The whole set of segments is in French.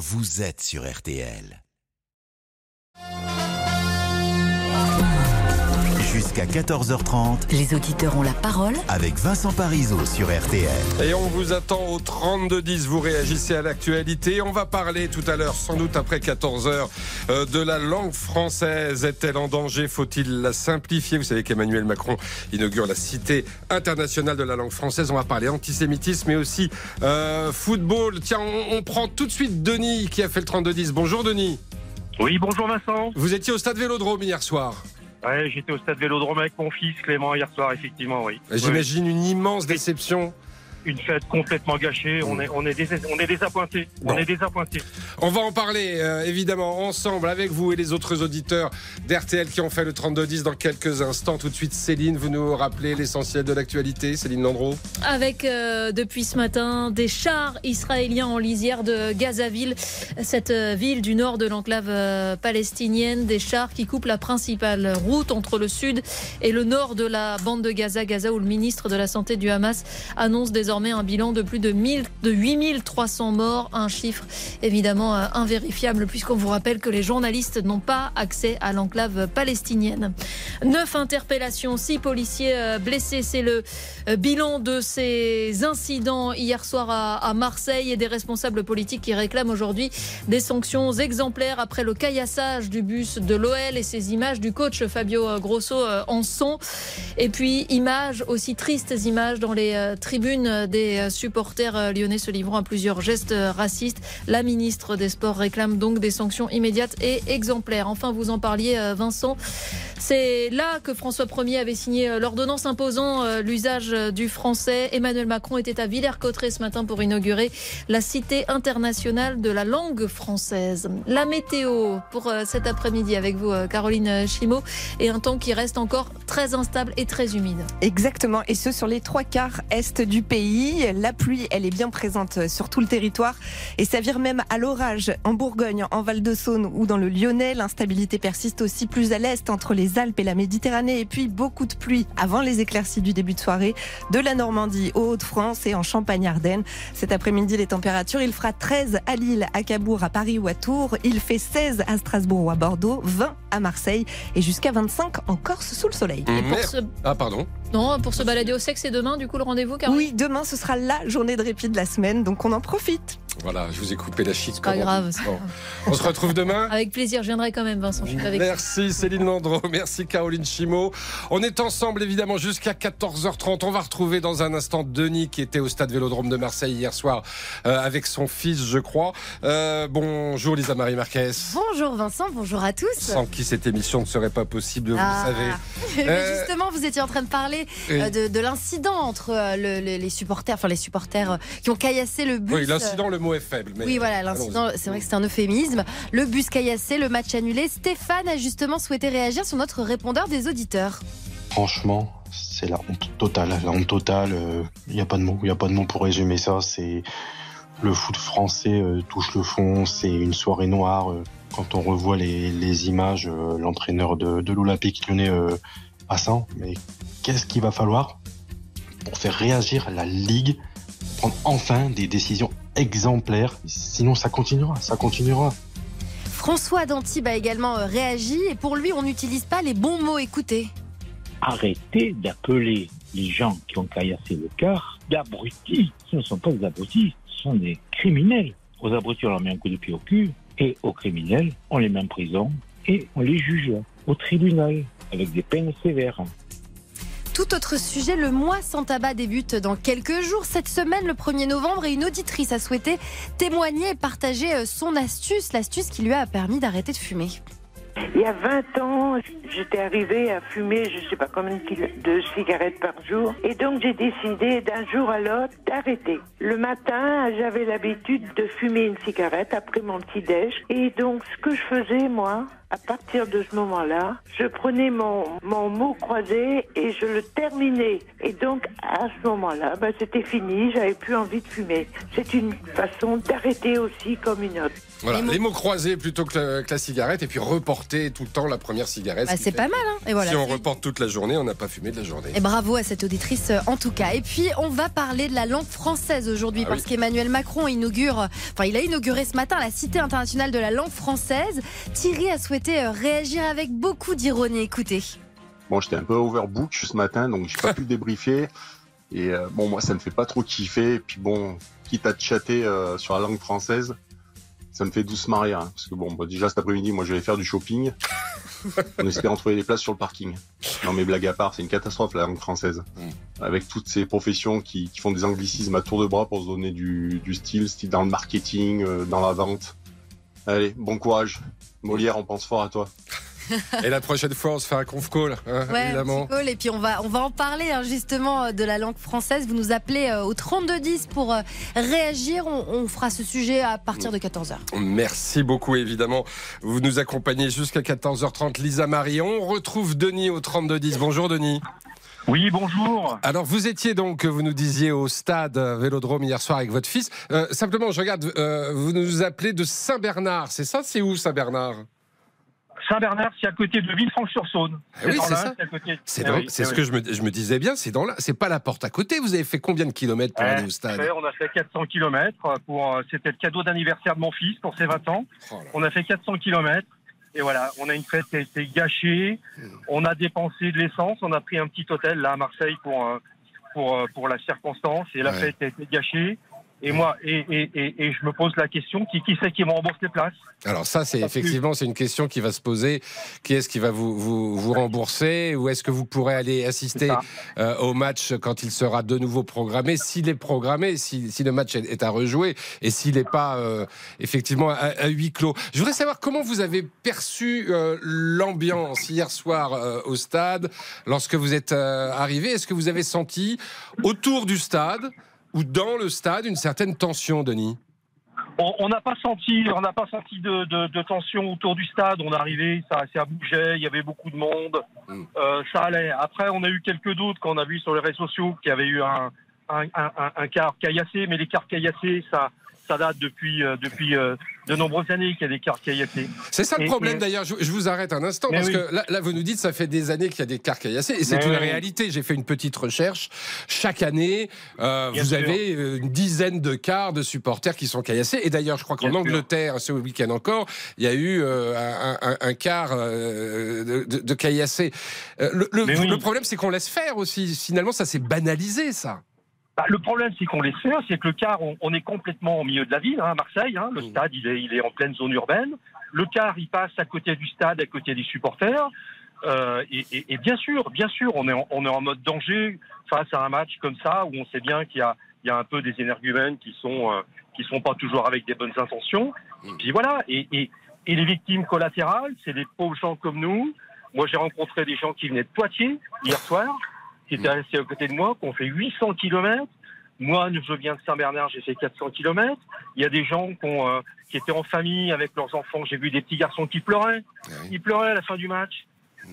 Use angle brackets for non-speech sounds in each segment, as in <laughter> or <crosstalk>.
vous êtes sur RTL. Jusqu'à 14h30 Les auditeurs ont la parole. avec Vincent Parisot sur RTL. Et on vous attend au 32-10. Vous réagissez à l'actualité. On va parler tout à l'heure, sans doute après 14 heures, euh, de la langue française. Est-elle en danger? Faut-il la simplifier? Vous savez qu'Emmanuel Macron inaugure la Cité internationale de la langue française. On va parler antisémitisme, mais aussi euh, football. Tiens, on, on prend tout de suite Denis qui a fait le 32-10. Bonjour Denis. Oui, bonjour Vincent. Vous étiez au stade Vélodrome hier soir. Ouais, j'étais au stade Vélodrome avec mon fils Clément hier soir, effectivement, oui. J'imagine une immense déception. Une fête complètement gâchée. On est, on est, dés- on est désappointés. Bon. On est désappointés. On va en parler euh, évidemment ensemble avec vous et les autres auditeurs d'RTL qui ont fait le 32-10 dans quelques instants. Tout de suite, Céline, vous nous rappelez l'essentiel de l'actualité. Céline Landreau. Avec euh, depuis ce matin des chars israéliens en lisière de Gazaville, cette euh, ville du nord de l'enclave euh, palestinienne, des chars qui coupent la principale route entre le sud et le nord de la bande de Gaza, Gaza où le ministre de la Santé du Hamas annonce désormais un bilan de plus de, 1000, de 8300 morts, un chiffre évidemment euh, invérifiable puisqu'on vous rappelle que les journalistes n'ont pas accès à l'enclave palestinienne. Neuf interpellations, six policiers euh, blessés, c'est le euh, bilan de ces incidents hier soir à, Marseille et des responsables politiques qui réclament aujourd'hui des sanctions exemplaires après le caillassage du bus de l'OL et ces images du coach Fabio Grosso en sont. Et puis images aussi tristes images dans les tribunes des euh, supporters euh, lyonnais se livrant à plusieurs gestes euh, racistes. La ministre des Sports réclame donc des sanctions immédiates et exemplaires. Enfin, vous en parliez, euh, Vincent. C'est là que François Ier avait signé euh, l'ordonnance imposant euh, l'usage euh, du français. Emmanuel Macron était à Villers-Cotterêts ce matin pour inaugurer la Cité internationale de la langue française. La météo pour euh, cet après-midi avec vous, euh, Caroline Chimot, et un temps qui reste encore très instable et très humide. Exactement, et ce sur les trois quarts est du pays. La pluie, elle est bien présente sur tout le territoire et ça vire même à l'orage en Bourgogne, en Val-de-Saône ou dans le Lyonnais. L'instabilité persiste aussi plus à l'est entre les Alpes et la Méditerranée et puis beaucoup de pluie avant les éclaircies du début de soirée de la Normandie aux Hauts-de-France et en Champagne-Ardenne. Cet après-midi, les températures, il fera 13 à Lille, à Cabourg, à Paris ou à Tours. Il fait 16 à Strasbourg ou à Bordeaux, 20 à Marseille et jusqu'à 25 en Corse sous le soleil. Et pour se, Ah pardon. non, pour se balader au sexe, c'est demain, du coup, le rendez-vous, Caroline? Oui, demain ce sera la journée de répit de la semaine, donc on en profite. Voilà, je vous ai coupé la chic. pas grave, Bon. On se retrouve demain. Avec plaisir, je viendrai quand même, Vincent. Je suis avec Merci Céline Landreau, merci Caroline Chimot. On est ensemble évidemment jusqu'à 14h30. On va retrouver dans un instant Denis qui était au stade Vélodrome de Marseille hier soir euh, avec son fils, je crois. Euh, bonjour Lisa Marie Marquez. Bonjour Vincent, bonjour à tous. Sans qui cette émission ne serait pas possible, vous Ah. le savez. <laughs> Mais Euh, Justement, vous étiez en train de parler Oui. euh, de, de l'incident entre le- le- les supporters, enfin les supporters qui ont caillassé le bus. Oui, l'incident, le mot est faible. Mais Oui, voilà, l'incident, c'est vrai que c'est un euphémisme. Le bus caillassé, le match annulé. Stéphane a justement souhaité réagir sur notre répondeur des auditeurs. Franchement, c'est la honte totale. La honte totale. Il n'y a pas de. Il y a pas de mots pour résumer ça. C'est le foot français euh, touche le fond. C'est une soirée noire. euh, quand on revoit les, les images, euh, l'entraîneur de, de l'Olympique Lyonnais euh, à ça. Mais qu'est-ce qu'il va falloir pour faire réagir la Ligue, prendre enfin des décisions exemplaires Sinon, ça continuera. Ça continuera. François Dantib a également euh, réagi et pour lui, on n'utilise pas les bons mots. Écoutez. arrêtez d'appeler les gens qui ont caillassé le car d'abrutis. Ce ne sont pas des abrutis, ce sont des criminels. Aux abrutis, on leur met un coup de pied au cul, et aux criminels, on les met en prison et on les juge au tribunal avec des peines sévères. Tout autre sujet, le mois sans tabac débute dans quelques jours. Cette semaine, le 1er novembre, et une auditrice a souhaité témoigner et partager euh, son astuce, l'astuce qui lui a permis d'arrêter de fumer. Il y a 20 ans, j'étais arrivée à fumer, je sais pas combien de cigarettes par jour. Et donc, j'ai décidé d'un jour à l'autre d'arrêter. Le matin, j'avais l'habitude de fumer une cigarette après mon petit déj. Et donc, ce que je faisais, moi, à partir de ce moment-là, je prenais mon, mon mot croisé et je le terminais. Et donc, à ce moment-là, bah, c'était fini, j'avais plus envie de fumer. C'est une façon d'arrêter aussi comme une autre. Voilà, Les mots- les mots croisés plutôt que la, que la cigarette et puis reporter tout le temps la première cigarette. Bah, c'est pas mal. Hein et voilà. si on reporte toute la journée, on n'a pas fumé de la journée. Et bravo à cette auditrice euh, en tout cas. Et puis on va parler de la langue française aujourd'hui Ah parce oui. qu'Emmanuel Macron inaugure, enfin il a inauguré ce matin la Cité internationale de la langue française. Thierry a souhaité euh, réagir avec beaucoup d'ironie. Écoutez. Bon, j'étais un peu overbook ce matin, donc j'ai pas pu <laughs> débriefer. Et euh, bon, moi, ça me fait pas trop kiffer. Et puis bon, quitte à te chatter euh, sur la langue française, ça me fait doucement rire. hein. parce que bon, bah, déjà cet après-midi, moi, je vais faire du shopping, <laughs> en espérant trouver des places sur le parking. Non, mais blague à part, c'est une catastrophe la langue française. Avec toutes ces professions qui, qui font des anglicismes à tour de bras pour se donner du, du style, style dans le marketing, euh, dans la vente. Allez, bon courage. Molière, on pense fort à toi. <laughs> Et la prochaine fois, on se fait un conf call, hein, Ouais, évidemment. call. Et puis on va, on va en parler hein, justement euh, de la langue française. Vous nous appelez euh, au 3210 pour euh, réagir. On, on fera ce sujet à partir de 14h. Merci beaucoup, évidemment. Vous nous accompagnez jusqu'à 14h30, Lisa Marion. On retrouve Denis au 3210. Bonjour, Denis. Oui, bonjour. Alors, vous étiez donc, vous nous disiez, au stade Vélodrome hier soir avec votre fils. Euh, simplement, je regarde, euh, vous nous appelez de Saint-Bernard. C'est ça C'est où, Saint-Bernard? Saint-Bernard, c'est à côté de Villefranche-sur-Saône. Ah oui, c'est ça. C'est Eh oui, c'est eh ce oui. que je me, je me disais bien, c'est dans là. C'est pas la porte à côté. Vous avez fait combien de kilomètres pour Eh, aller au stade? on a fait 400 km pour euh, c'était le cadeau d'anniversaire de mon fils pour ses 20 ans. Oh. On a fait 400 km et voilà, on a une fête qui a été gâchée. On a dépensé de l'essence, on a pris un petit hôtel là à Marseille pour euh, pour euh, pour la circonstance et la Ouais. fête a été gâchée. Et moi et, et, et, et je me pose la question qui qui c'est qui me rembourse les places? Alors ça, c'est effectivement, c'est une question qui va se poser. Qui est-ce qui va vous, vous, vous rembourser? Ou est-ce que vous pourrez aller assister euh, au match quand il sera de nouveau programmé S'il est programmé, si, si le match est, à rejouer et s'il n'est pas euh, effectivement à, à huis clos? Je voudrais savoir comment vous avez perçu euh, l'ambiance hier soir au stade lorsque vous êtes arrivé. Est-ce que vous avez senti autour du stade ou dans le stade une certaine tension, Denis On n'a pas senti, on n'a pas senti de, de- de tension autour du stade. On est arrivé, ça, ça bougeait, il y avait beaucoup de monde, Mm. Euh, ça allait. Après, on a eu quelques doutes quand on a vu sur les réseaux sociaux qu'il y avait eu un, un- un quart caillassé, mais les quarts caillassés, ça, ça date depuis, euh, depuis euh, de nombreuses années qu'il y a des quarts caillassés. C'est ça le problème et- d'ailleurs. Je, je vous arrête un instant Mais parce oui. que là, là, vous nous dites ça fait des années qu'il y a des quarts caillassés et c'est une oui. réalité. J'ai fait une petite recherche. Chaque année, euh, vous sûr. avez une dizaine de quarts de supporters qui sont caillassés. Et d'ailleurs, je crois qu'en. Angleterre, ce week-end encore, il y a eu euh, un, un- un quart euh, de, de, caillassés. Le, le- Mais oui. le problème, c'est qu'on laisse faire aussi. Finalement, ça s'est banalisé, ça. Bah, le problème, c'est qu'on laisse faire, c'est que le car, on, on est complètement au milieu de la ville, hein, à Marseille. hein. le Mm. stade, il est, il est en pleine zone urbaine. Le car, il passe à côté du stade, à côté des supporters. Euh, et, et- et bien sûr, bien sûr, on est, en, on est en mode danger face à un match comme ça où on sait bien qu'il y a, il y a un peu des énergumènes qui sont, euh, qui sont pas toujours avec des bonnes intentions. Mm. Puis voilà. Et, et, et les victimes collatérales, c'est des pauvres gens comme nous. Moi, j'ai rencontré des gens qui venaient de Poitiers hier soir, qui étaient restés à côté de moi, qui ont fait 800 kilomètres. Moi, je viens de Saint-Bernard, j'ai fait 400 kilomètres. Il y a des gens qui, ont, euh, qui étaient en famille avec leurs enfants. J'ai vu des petits garçons qui pleuraient. Ils pleuraient à la fin du match.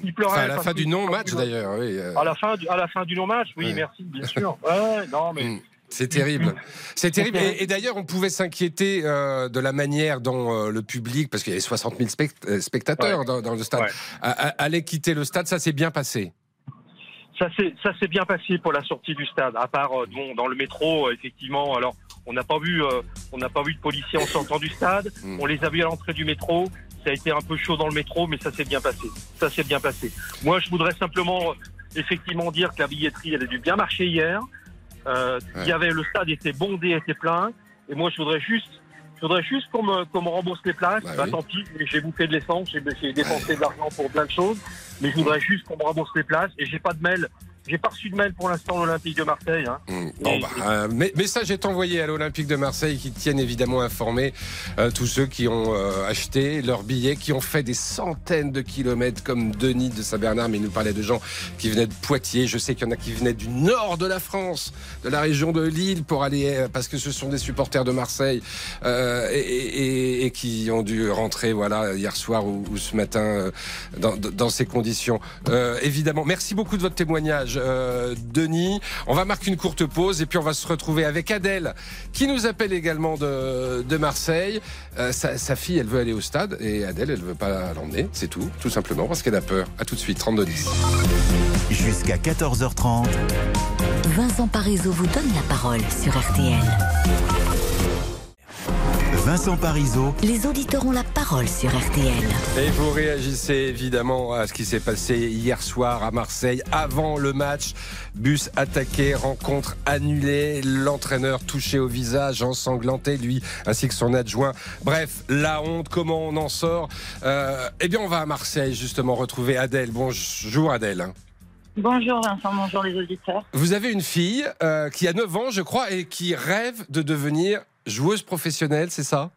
Ils pleuraient Enfin, à la fin du non-match d'ailleurs. Oui, euh, À la fin du, à la fin du non-match, oui, Ouais. merci, bien <laughs> sûr. Ouais, non, mais Mm. C'est terrible. C'est terrible. Et, et d'ailleurs, on pouvait s'inquiéter euh, de la manière dont euh, le public, parce qu'il y avait 60 000 spect- euh, spectateurs Ouais. dans, dans le stade, allait quitter le stade. Ça s'est bien passé. Ça s'est ça s'est bien passé pour la sortie du stade. À part euh, bon, dans le métro, euh, effectivement. Alors, on n'a pas vu, euh, on n'a pas vu de policiers en sortant du stade. Mm. On les a vus à l'entrée du métro. Ça a été un peu chaud dans le métro, mais ça s'est bien passé. Ça s'est bien passé. Moi, je voudrais simplement, effectivement, dire que la billetterie, elle a dû bien marcher hier. Euh, Ouais. Il y avait le stade était bondé, était plein. Et moi, je voudrais juste, je voudrais juste qu'on me, me rembourse les places. Bah Bah, oui. tant pis, j'ai bouffé de l'essence, j'ai j'ai dépensé de l'argent pour plein de choses. Mais je voudrais juste qu'on me rembourse les places. Et j'ai pas de mail. J'ai pas reçu de mail pour l'instant à l'Olympique de Marseille. Hein. Mm. Bon, bah, un mé- message est envoyé à l'Olympique de Marseille qui tiennent évidemment informés euh, tous ceux qui ont euh, acheté leurs billets, qui ont fait des centaines de kilomètres comme Denis de Saint-Bernard, mais il nous parlait de gens qui venaient de Poitiers. Je sais qu'il y en a qui venaient du nord de la France, de la région de Lille pour aller, euh, parce que ce sont des supporters de Marseille euh, et, et- et qui ont dû rentrer voilà hier soir ou, ou ce matin euh, dans, dans ces conditions. Euh, évidemment, merci beaucoup de votre témoignage. Euh, Denis. On va marquer une courte pause et puis on va se retrouver avec Adèle qui nous appelle également de, de Marseille. Euh, sa, sa fille, elle veut aller au stade et Adèle, elle veut pas l'emmener. C'est tout, tout simplement parce qu'elle a peur. À tout de suite, 32 10. Jusqu'à 14h30. Vincent Parisot vous donne la parole sur RTL. Vincent Parisot, Les auditeurs ont la parole sur RTL. Et vous réagissez évidemment à ce qui s'est passé hier soir à Marseille avant le match. Bus attaqué, rencontre annulée, l'entraîneur touché au visage, ensanglanté, lui ainsi que son adjoint. Bref, la honte, comment on en sort? Euh, Eh bien, on va à Marseille justement retrouver Adèle. Bonjour Adèle. Bonjour Vincent, bonjour les auditeurs. Vous avez une fille euh, qui a 9 ans, je crois, et qui rêve de devenir joueuse professionnelle, c'est ça?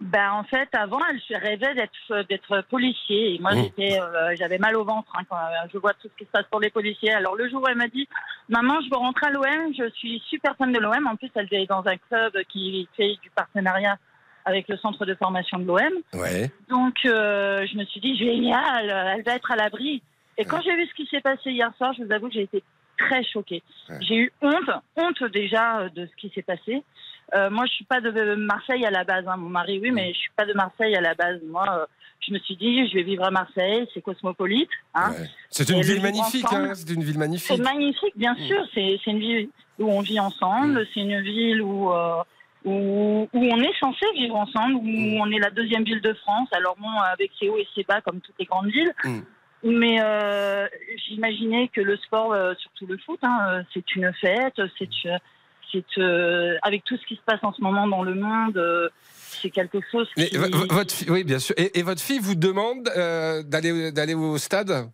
Ben en fait, avant, elle se rêvait d'être d'être policier. Et moi, Mmh. j'étais, euh, j'avais mal au ventre hein, quand euh, je vois tout ce qui se passe pour les policiers. Alors le jour où elle m'a dit, maman, je veux rentrer à l'OM, je suis super fan de l'OM. En plus, elle est dans un club qui fait du partenariat avec le centre de formation de l'OM. Ouais. Donc, euh, je me suis dit, génial, elle va être à l'abri. Et quand j'ai vu ce qui s'est passé hier soir, je vous avoue que j'ai été très choquée. J'ai eu honte, honte déjà euh, de ce qui s'est passé. Euh, moi, je suis pas de Marseille à la base. hein. Mon mari, oui, mais je suis pas de Marseille à la base. Moi, euh, je me suis dit, je vais vivre à Marseille, c'est cosmopolite. Hein. C'est une ville magnifique, hein, c'est une ville C'est magnifique. magnifique, bien sûr. C'est c'est une ville où on vit ensemble. C'est une ville où, euh, où, où on est censé vivre ensemble, où on est la deuxième ville de France. Alors bon, avec ses hauts et ses bas, comme toutes les grandes villes. Mm. Mais j'imaginais que le sport, surtout le foot, c'est une fête. C'est c'est, euh, avec tout ce qui se passe en ce moment dans le monde, euh, c'est quelque chose qui... vo- vo- votre fille, oui, bien sûr. Et, et votre fille vous demande euh, d'aller d'aller au stade?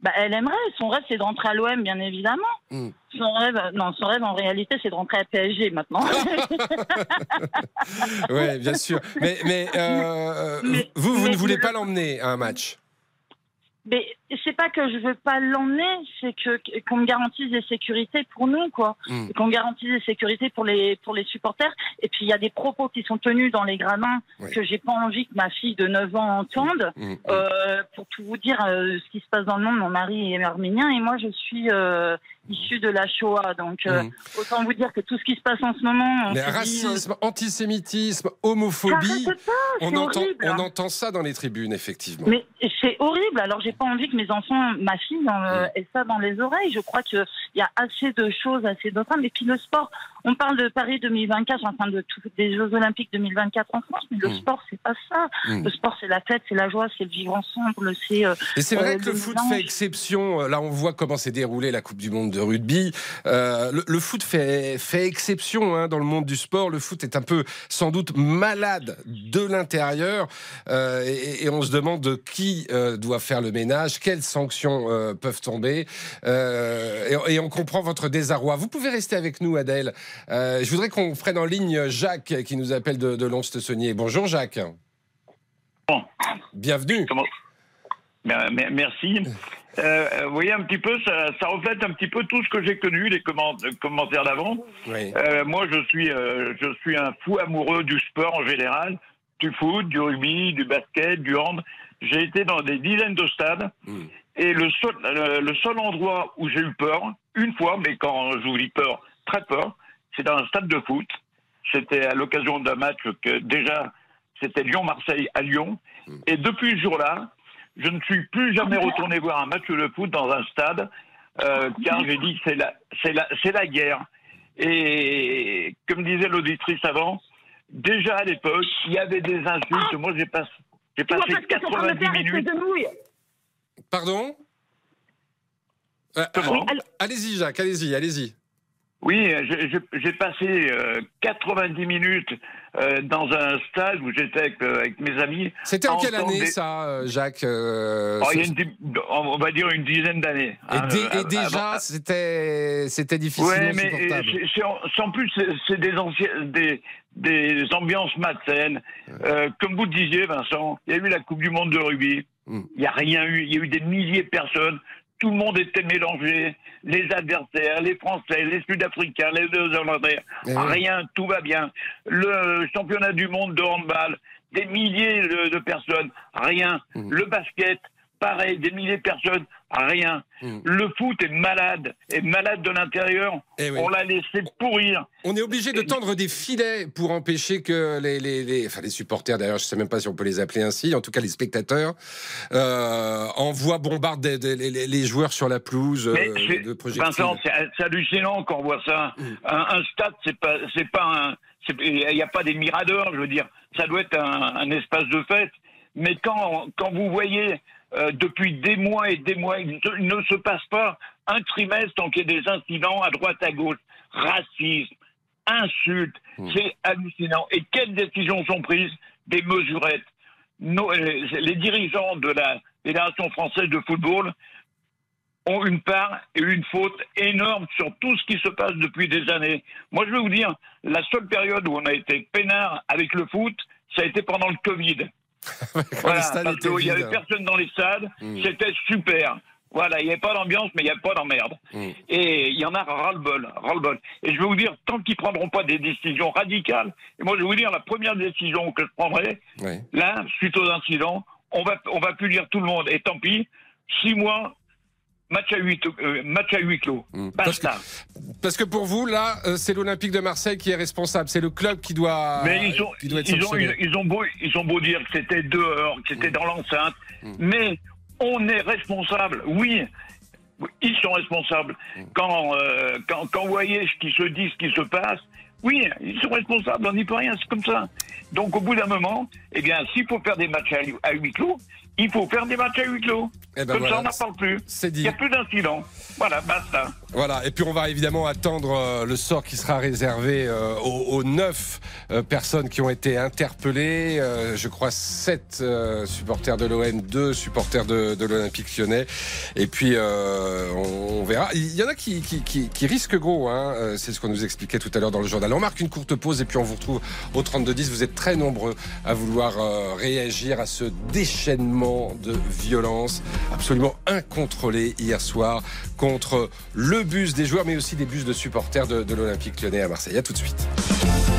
Bah, elle aimerait. Son rêve, c'est de rentrer à l'OM, bien évidemment. Mm. Son rêve, non, son rêve en réalité, c'est de rentrer à PSG maintenant. <laughs> Oui, bien sûr. Mais, mais, Mais- vous, vous ne voulez pas l'emmener à un match? Mais c'est pas que je veux pas l'emmener, c'est que qu'on me garantisse des sécurités pour nous, quoi. Mm. Et Qu'on garantisse des sécurités pour les pour les supporters. Et puis il y a des propos qui sont tenus dans les gradins Oui. que j'ai pas envie que ma fille de 9 ans entende. Mm. Euh, pour tout vous dire, euh, ce qui se passe dans le monde, mon mari est arménien et moi je suis euh, issue de la Shoah. Donc euh, Mm. autant vous dire que tout ce qui se passe en ce moment, on Mais dit, euh, racisme, antisémitisme, homophobie, pas, on entend, horrible, on entend ça dans les tribunes, effectivement. Mais c'est horrible. Alors, j'ai pas envie que mes enfants, ma fille, euh, aient ça dans les oreilles. Je crois qu'il y a assez de choses, assez drames. Et puis le sport, on parle de Paris 2024, enfin de tout, des Jeux Olympiques 2024 en France, mais le Mm. sport, c'est pas ça. Mm. Le sport, c'est la fête, c'est la joie, c'est le vivre ensemble, c'est. euh, Et c'est vrai euh, que le le foot mélange. fait exception. Là, on voit comment s'est déroulée la Coupe du Monde de rugby. Euh, le, le foot fait, fait exception hein, dans le monde du sport. Le foot est un peu, sans doute, malade de l'intérieur. Euh, et, et on se demande qui euh, doit faire le ménage, quelles sanctions peuvent tomber. Et, et on comprend votre désarroi. Vous pouvez rester avec nous, Adèle. Je voudrais qu'on prenne en ligne Jacques qui nous appelle de, de Lons-le-Saunier. Bonjour, Jacques. Bon. Bienvenue. Comment Merci. Euh, vous voyez un petit peu, ça, ça reflète un petit peu tout ce que j'ai connu, les comment- commentaires d'avant. Oui. Euh, moi, je suis, euh, je suis un fou amoureux du sport en général, du foot, du rugby, du basket, du hand. J'ai été dans des dizaines de stades. Mm. Et le seul, le, le seul endroit où j'ai eu peur, une fois, mais quand je vous dis peur, très peur, c'est dans un stade de foot. C'était à l'occasion d'un match que déjà, c'était Lyon-Marseille à Lyon. Et depuis ce jour-là, je ne suis plus jamais retourné voir un match de foot dans un stade, euh, car j'ai dit que c'est la, c'est la, c'est la guerre. Et comme disait l'auditrice avant, déjà à l'époque, il y avait des insultes. Moi, j'ai pas- passé pas ce que t'es en train de 90 faire, espèce minutes. Pardon Euh, euh, Allez-y, Jacques, allez-y, allez-y. Oui, j'ai- j'ai j'ai passé euh, 90 minutes euh, dans un stade où j'étais avec, euh, avec mes amis. C'était en quelle année, des- ça, Jacques euh, Oh, y a une on va dire une dizaine d'années. et, hein, euh, et déjà, c'était c'était difficilement Ouais, mais en plus, c'est- des, des, des ambiances malsaines. Euh, comme vous le disiez, Vincent, il y a eu la Coupe du Monde de rugby. Mm. Il n'y a rien eu. Il y a eu des milliers de personnes. Tout le monde était mélangé. Les adversaires, les Français, les Sud-Africains, les Néo-Zélandais. Eh oui. Rien, tout va bien. Le championnat du monde de handball, des milliers de, de personnes. Rien. Mm. Le basket, pareil, des milliers de personnes, rien. Hmm. Le foot est malade, est malade de l'intérieur. Eh oui. On l'a laissé pourrir. On est obligé de tendre des filets pour empêcher que les, les, les- enfin les supporters, d'ailleurs, je sais même pas si on peut les appeler ainsi, en tout cas les spectateurs, euh, envoient, bombardent les, joueurs sur la pelouse euh, de. Vincent, c'est hallucinant quand on voit ça. Hmm. Un, un stade, c'est pas, c'est pas il n'y a pas des miradors, je veux dire. Ça doit être un, un espace de fête. Mais quand, quand vous voyez euh, depuis des mois et des mois, il ne, se passe pas un trimestre sans qu'il y ait des incidents à droite à gauche, racisme, insultes, Hmm. c'est hallucinant. Et quelles décisions sont prises? Des mesurettes. Nos- les, les dirigeants de la Fédération française de football ont une part et une faute énorme sur tout ce qui se passe depuis des années. Moi, je vais vous dire, la seule période où on a été peinard avec le foot, ça a été pendant le Covid. <laughs> Voilà, les stades parce qu'il y avait personne dans les stades, Mm. c'était super. Voilà, il n'y avait pas d'ambiance, mais il n'y avait pas d'emmerde. Mm. Et il y en a ras-le-bol, ras-le-bol. Et je vais vous dire, tant qu'ils ne prendront pas des décisions radicales, et moi je vais vous dire, la première décision que je prendrai, Ouais. là, suite aux incidents, on va, on va punir tout le monde. Et tant pis, six mois, match à huit, euh, match à huit clos. Mm. Parce que, parce que pour vous, là, euh, c'est l'Olympique de Marseille qui est responsable. C'est le club qui doit, Mais ils, ont, qui doit être ils, ont, ils, ils ont beau, ils ont beau dire que c'était dehors, que c'était dans l'enceinte, Mm. mais on est responsable, oui. Ils sont responsables. Mm. Quand, euh, quand, quand vous voyez ce qui se dit, ce qui se passe, oui, ils sont responsables, on n'y peut rien, c'est comme ça. Donc au bout d'un moment, eh bien, s'il faut faire des matchs à, à huis clos, il faut faire des matchs à huis clos. Eh ben comme voilà, ça, on n'en parle plus. c'est dit. Il n'y a plus d'incidents. Voilà, basta. Voilà, et puis on va évidemment attendre euh, le sort qui sera réservé euh, aux, neuf euh, personnes qui ont été interpellées. Je crois sept supporters de l'OM, deux supporters de, de l'Olympique lyonnais. Et puis on, verra. Il y en a qui, qui, qui, qui risquent gros, hein. C'est ce qu'on nous expliquait tout à l'heure dans le journal. On marque une courte pause et puis on vous retrouve au 32-10. Vous êtes très nombreux à vouloir réagir à ce déchaînement de violence absolument incontrôlé hier soir contre le bus des joueurs, mais aussi des bus de supporters de, de l'Olympique lyonnais à Marseille. À tout de suite.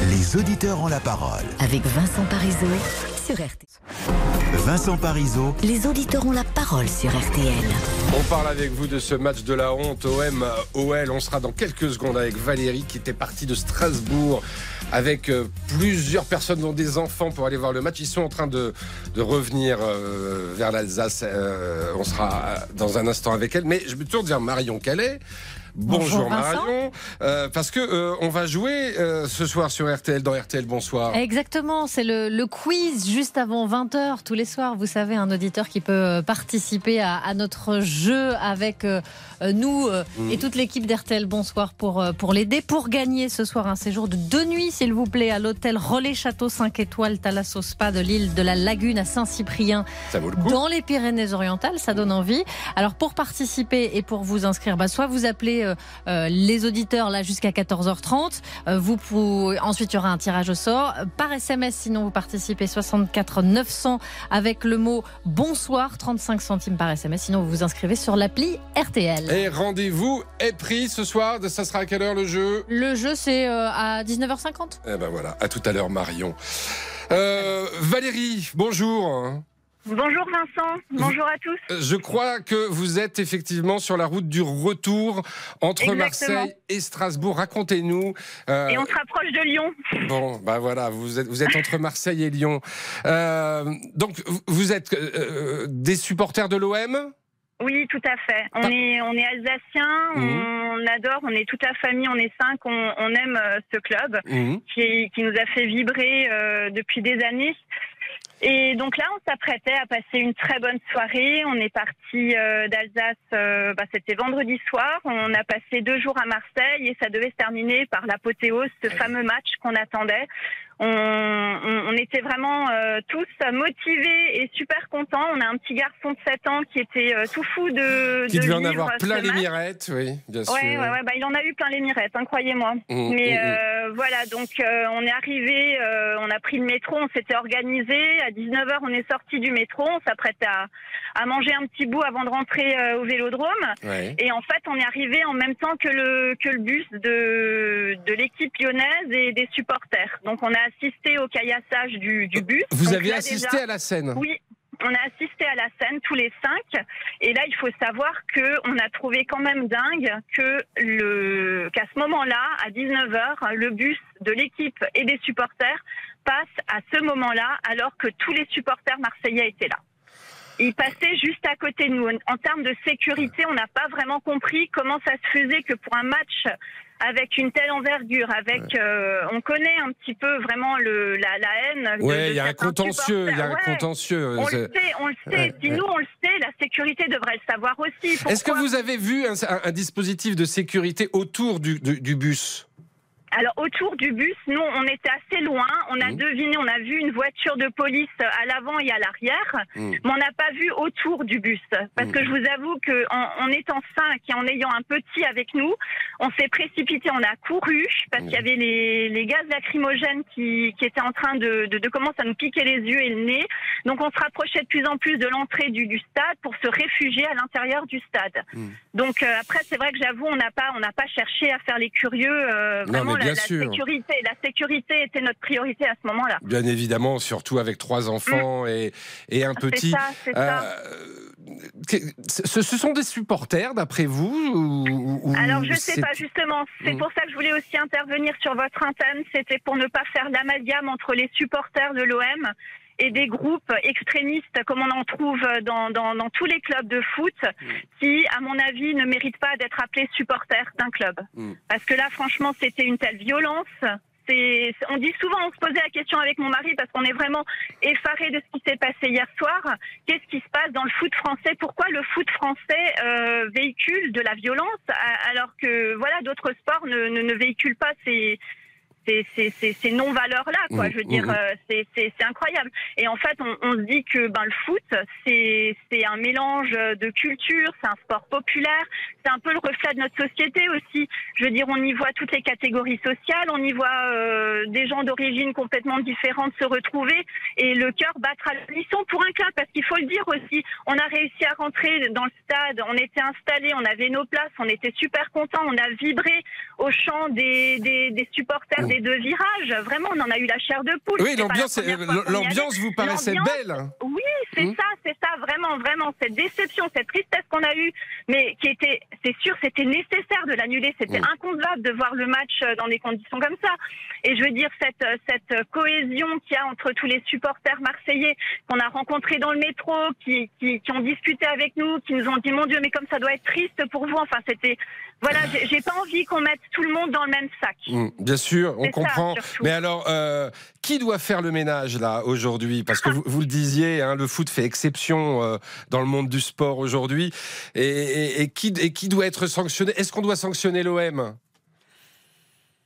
Les auditeurs ont la parole. Avec Vincent Parisot sur RTL. Vincent Parisot, Les auditeurs ont la parole sur RTL. On parle avec vous de ce match de la honte OM-OL. On sera dans quelques secondes avec Valérie qui était partie de Strasbourg avec euh, plusieurs personnes dont des enfants pour aller voir le match. Ils sont en train de, revenir euh, vers l'Alsace. Euh, on sera dans un instant avec elle. Mais je me tourne vers Marion Calais. Bonjour. Marion, Euh, parce que euh, on va jouer euh, ce soir sur RTL dans RTL Bonsoir. Exactement, c'est le, le quiz juste avant 20h tous les soirs. Vous savez, un auditeur qui peut participer à, à notre jeu avec nous Mhm. et toute l'équipe d'RTL Bonsoir pour, pour l'aider. Pour gagner ce soir un séjour de deux nuits, s'il vous plaît, à l'hôtel Relais Château 5 étoiles Thalasso Spa de l'île de la Lagune à Saint-Cyprien Ça vaut le coup. dans les Pyrénées-Orientales. Ça donne envie. Alors pour participer et pour vous inscrire, bah, soit vous appelez euh, euh, les auditeurs là jusqu'à 14h30. Euh, vous pouvez, ensuite il y aura un tirage au sort par SMS. Sinon vous participez 64 900 avec le mot bonsoir 35 centimes par SMS. Sinon vous vous inscrivez sur l'appli RTL. Et rendez-vous est pris ce soir. Ça sera à quelle heure le jeu? Le jeu c'est à 19h50. Eh ben voilà, à tout à l'heure Marion. Euh, Valérie, bonjour. Bonjour Vincent, bonjour à tous. Euh, Je crois que vous êtes effectivement sur la route du retour entre Exactement. Marseille et Strasbourg. Racontez-nous. euh, Et on se rapproche de Lyon. Bon, bah voilà, vous êtes, vous êtes entre Marseille et Lyon. Euh, donc, vous- êtes euh, des supporters de l'OM Oui, tout à fait. On Pas- est, on est alsaciens, Mhm. on adore, on est toute la famille, on est cinq, on, on aime ce club Mhm. qui, qui nous a fait vibrer euh, depuis des années. Et donc là, on s'apprêtait à passer une très bonne soirée. On est parti euh, d'Alsace, euh, bah, c'était vendredi soir. On a passé deux jours à Marseille et ça devait se terminer par l'apothéose, ce fameux match qu'on attendait. On, on- on était vraiment euh, tous motivés et super contents. On a un petit garçon de 7 ans qui était euh, tout fou de, Qui de devait en avoir plein les mirettes, oui, bien sûr. Ouais, ouais, ouais, bah, il en a eu plein les mirettes, hein, croyez-moi. Mm, Mais mm, mm. euh, voilà, donc euh, on est arrivé, euh, on a pris le métro, on s'était organisé. À 19h, on est sorti du métro, on s'apprête à, à manger un petit bout avant de rentrer euh, au vélodrome. Ouais. Et en fait, on est arrivé en même temps que le, que le bus de, de l'équipe lyonnaise et des supporters. Donc on a assisté au caillassage du, du bus. Vous Donc avez là, assisté déjà- à la scène Oui, on a assisté à la scène tous les cinq. Et là, il faut savoir que on a trouvé quand même dingue que le qu'à ce moment-là, à 19h, le bus de l'équipe et des supporters passe à ce moment-là, alors que tous les supporters marseillais étaient là. Il passait juste à côté de nous. En termes de sécurité, on n'a pas vraiment compris comment ça se faisait que pour un match avec une telle envergure, avec, euh, on connaît un petit peu vraiment le, la, la haine. de il y a un contentieux, il y a un contentieux. On le sait, on le sait. Ouais, Si nous on le sait, la sécurité devrait le savoir aussi. Est-ce que vous avez vu un, un- un dispositif de sécurité autour du, du- du bus? Alors autour du bus, nous on était assez loin. On a Mhm. deviné, on a vu une voiture de police à l'avant et à l'arrière, Mhm. mais on n'a pas vu autour du bus. Parce que je vous avoue que en, en étant cinq et en ayant un petit avec nous, on s'est précipité, on a couru parce qu'il y avait les, les gaz lacrymogènes qui, qui étaient en train de, de, de commencer à nous piquer les yeux et le nez. Donc on se rapprochait de plus en plus de l'entrée du, du stade pour se réfugier à l'intérieur du stade. Donc euh, après, c'est vrai que j'avoue, on n'a pas, on n'a pas cherché à faire les curieux. euh, Non, vraiment, mais la, bien la sûr. sécurité, la sécurité était notre priorité à ce moment-là. Bien évidemment, surtout avec trois enfants et, et un Mm. C'est petit. ça, c'est ça. Euh, ce, ce sont des supporters, d'après vous ou- ou Alors je sais c'est- pas justement, c'est Mm. pour ça que je voulais aussi intervenir sur votre antenne, c'était pour ne pas faire l'amalgame entre les supporters de l'OM et des groupes extrémistes comme on en trouve dans, dans, dans tous les clubs de foot qui, à mon avis, ne méritent pas d'être appelés supporters d'un club. Mm. Parce que là, franchement, c'était une telle violence. On dit souvent, on se posait la question avec mon mari parce qu'on est vraiment effaré de ce qui s'est passé hier soir. Qu'est-ce qui se passe dans le foot français? Pourquoi le foot français euh, véhicule de la violence alors que voilà d'autres sports ne, ne, ne véhiculent pas ces ces, ces, ces, ces non-valeurs-là, quoi. Mmh, Je veux dire, mmh. euh, c'est, c'est, c'est incroyable. Et en fait, on, on se dit que ben, le foot, c'est, c'est un mélange de culture, c'est un sport populaire, c'est un peu le reflet de notre société aussi. Je veux dire, on y voit toutes les catégories sociales, on y voit euh, des gens d'origine complètement différentes se retrouver et le cœur battre à l'unisson pour un club, parce qu'il faut le dire aussi, on a réussi à rentrer dans le stade, on était installés, on avait nos places, on était super contents, on a vibré au chant des, des, des supporters des deux virages. Vraiment, on en a eu la chair de poule. Oui, l'ambiance, y l'ambiance vous paraissait belle. oui, c'est Hmm. ça, c'est ça, vraiment, vraiment, cette déception, cette tristesse qu'on a eue, mais qui était, c'est sûr, c'était nécessaire de l'annuler, c'était Hmm. inconcevable de voir le match euh, dans des conditions comme ça. Et je veux dire, cette, euh, cette cohésion qu'il y a entre tous les supporters marseillais qu'on a rencontrés dans le métro, qui, qui, qui ont discuté avec nous, qui nous ont dit, mon Dieu, mais comme ça doit être triste pour vous, enfin, c'était, voilà, j'ai pas envie qu'on mette tout le monde dans le même sac. Mm, Bien sûr, on ça, comprend. Mais alors, euh, qui doit faire le ménage là aujourd'hui? Parce que vous, vous le disiez, hein, le foot fait exception euh, dans le monde du sport aujourd'hui. Et, et- et qui, et qui doit être sanctionné? Est-ce qu'on doit sanctionner l'OM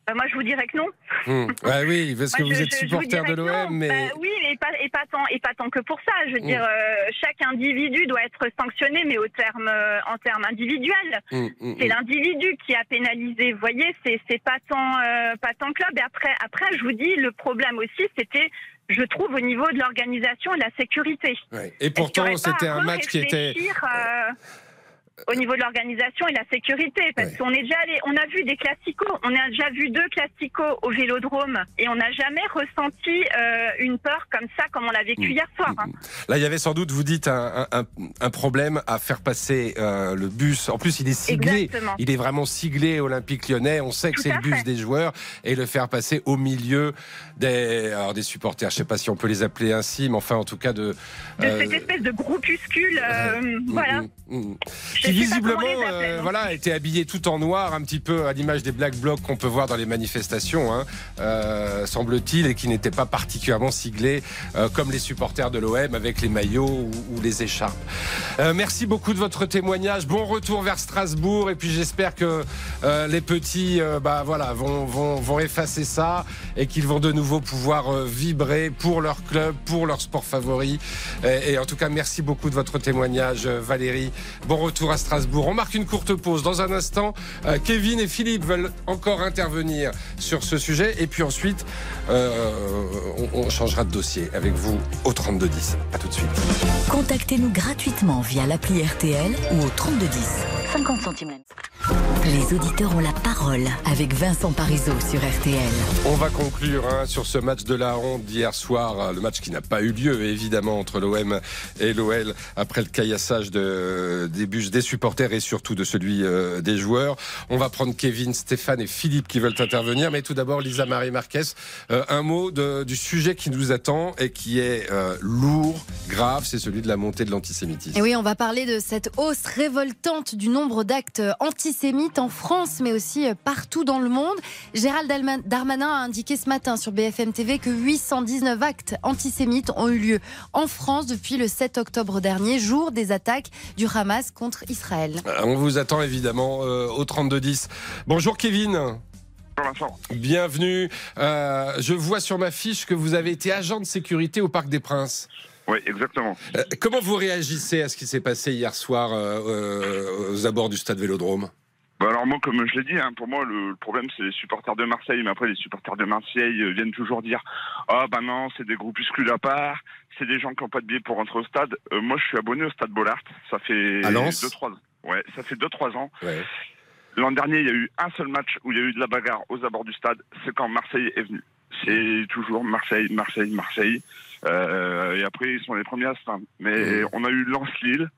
Euh, moi, je vous dirais que non. Hmm. <laughs> Ouais, oui, parce que Moi, vous je- êtes supporter de l'OM, mais Bah oui, et pas, et, pas tant, et pas tant que pour ça. Je veux Mm. dire, euh, chaque individu doit être sanctionné, mais au terme, euh, en termes individuels. Mm, mm, C'est l'individu qui a pénalisé. Vous voyez, c'est pas tant, euh, pas tant club. Et après, après, je vous dis, le problème aussi, c'était, je trouve, au niveau de l'organisation et de la sécurité. Ouais. Et pourtant, c'était un match qui était. euh, au niveau de l'organisation et de la sécurité, parce qu'on est déjà allé, on a vu des classicos, on a déjà vu deux classicos au Vélodrome, et on n'a jamais ressenti euh, une peur comme ça, comme on l'a Mm. vécu hier soir. hein. Là, il y avait sans doute, vous dites, un, un- un problème à faire passer euh, le bus. En plus, il est siglé. Exactement. Il est vraiment siglé Olympique lyonnais. On sait que c'est le bus fait. des joueurs. Et le faire passer au milieu des, alors des supporters. Je ne sais pas si on peut les appeler ainsi, mais enfin, en tout cas, de. De euh, cette espèce de groupuscule, voilà. mm, mm. Je qui visiblement euh, voilà, était habillé tout en noir, un petit peu à l'image des Black Blocs qu'on peut voir dans les manifestations, hein, euh, semble-t-il, et qui n'étaient pas particulièrement siglés euh, comme les supporters de l'OM avec les maillots ou, ou les écharpes. Euh, merci beaucoup de votre témoignage. Bon retour vers Strasbourg, et puis j'espère que les petits, bah voilà, vont, vont, vont effacer ça et qu'ils vont de nouveau pouvoir vibrer pour leur club, pour leur sport favori. Et, et en tout cas, merci beaucoup de votre témoignage, Valérie. Bon retour à Strasbourg. On marque une courte pause. Dans un instant, euh, Kevin et Philippe veulent encore intervenir sur ce sujet. Et puis ensuite, euh, on, on changera de dossier avec vous au 3210. À tout de suite. Contactez-nous gratuitement via l'appli RTL ou au 3210. 50 centimes. Les auditeurs ont la parole avec Vincent Parisot sur RTL. On va conclure hein, sur ce match de la honte d'hier soir, le match qui n'a pas eu lieu évidemment entre l'OM et l'OL après le caillassage de, des bus des supporters et surtout de celui euh, des joueurs. On va prendre Kevin, Stéphane et Philippe qui veulent intervenir, mais tout d'abord Lisa Marie Marquez, euh, un mot du sujet qui nous attend et qui est euh, lourd, grave, c'est celui de la montée de l'antisémitisme. Et oui, on va parler de cette hausse révoltante du nombre d'actes antisémites en France, mais aussi partout dans le monde. Gérald Darmanin a indiqué ce matin sur BFM TV que 819 actes antisémites ont eu lieu en France depuis le 7 octobre dernier, jour des attaques du Hamas contre Israël. Euh, On vous attend évidemment euh, au 3210. Bonjour Kevin. Bienvenue. Euh, je vois sur ma fiche que vous avez été agent de sécurité au Parc des Princes. Oui, exactement. Euh, comment vous réagissez à ce qui s'est passé hier soir aux abords du stade Vélodrome? Bah alors moi, comme je l'ai dit, hein, pour moi, le, le problème, c'est les supporters de Marseille. Mais après, les supporters de Marseille euh, viennent toujours dire « Ah bah non, c'est des groupuscules à part, c'est des gens qui n'ont pas de billets pour rentrer au stade. Euh, Moi, je suis abonné au stade Bollard. Ça fait À Lens deux, trois ans. Ouais, ça fait 2-3 ans. L'an dernier, il y a eu un seul match où il y a eu de la bagarre aux abords du stade. C'est quand Marseille est venu. C'est toujours Marseille, Marseille, Marseille. Euh, et après, ils sont les premiers à se plaindre. Mais on a eu Lens-Lille.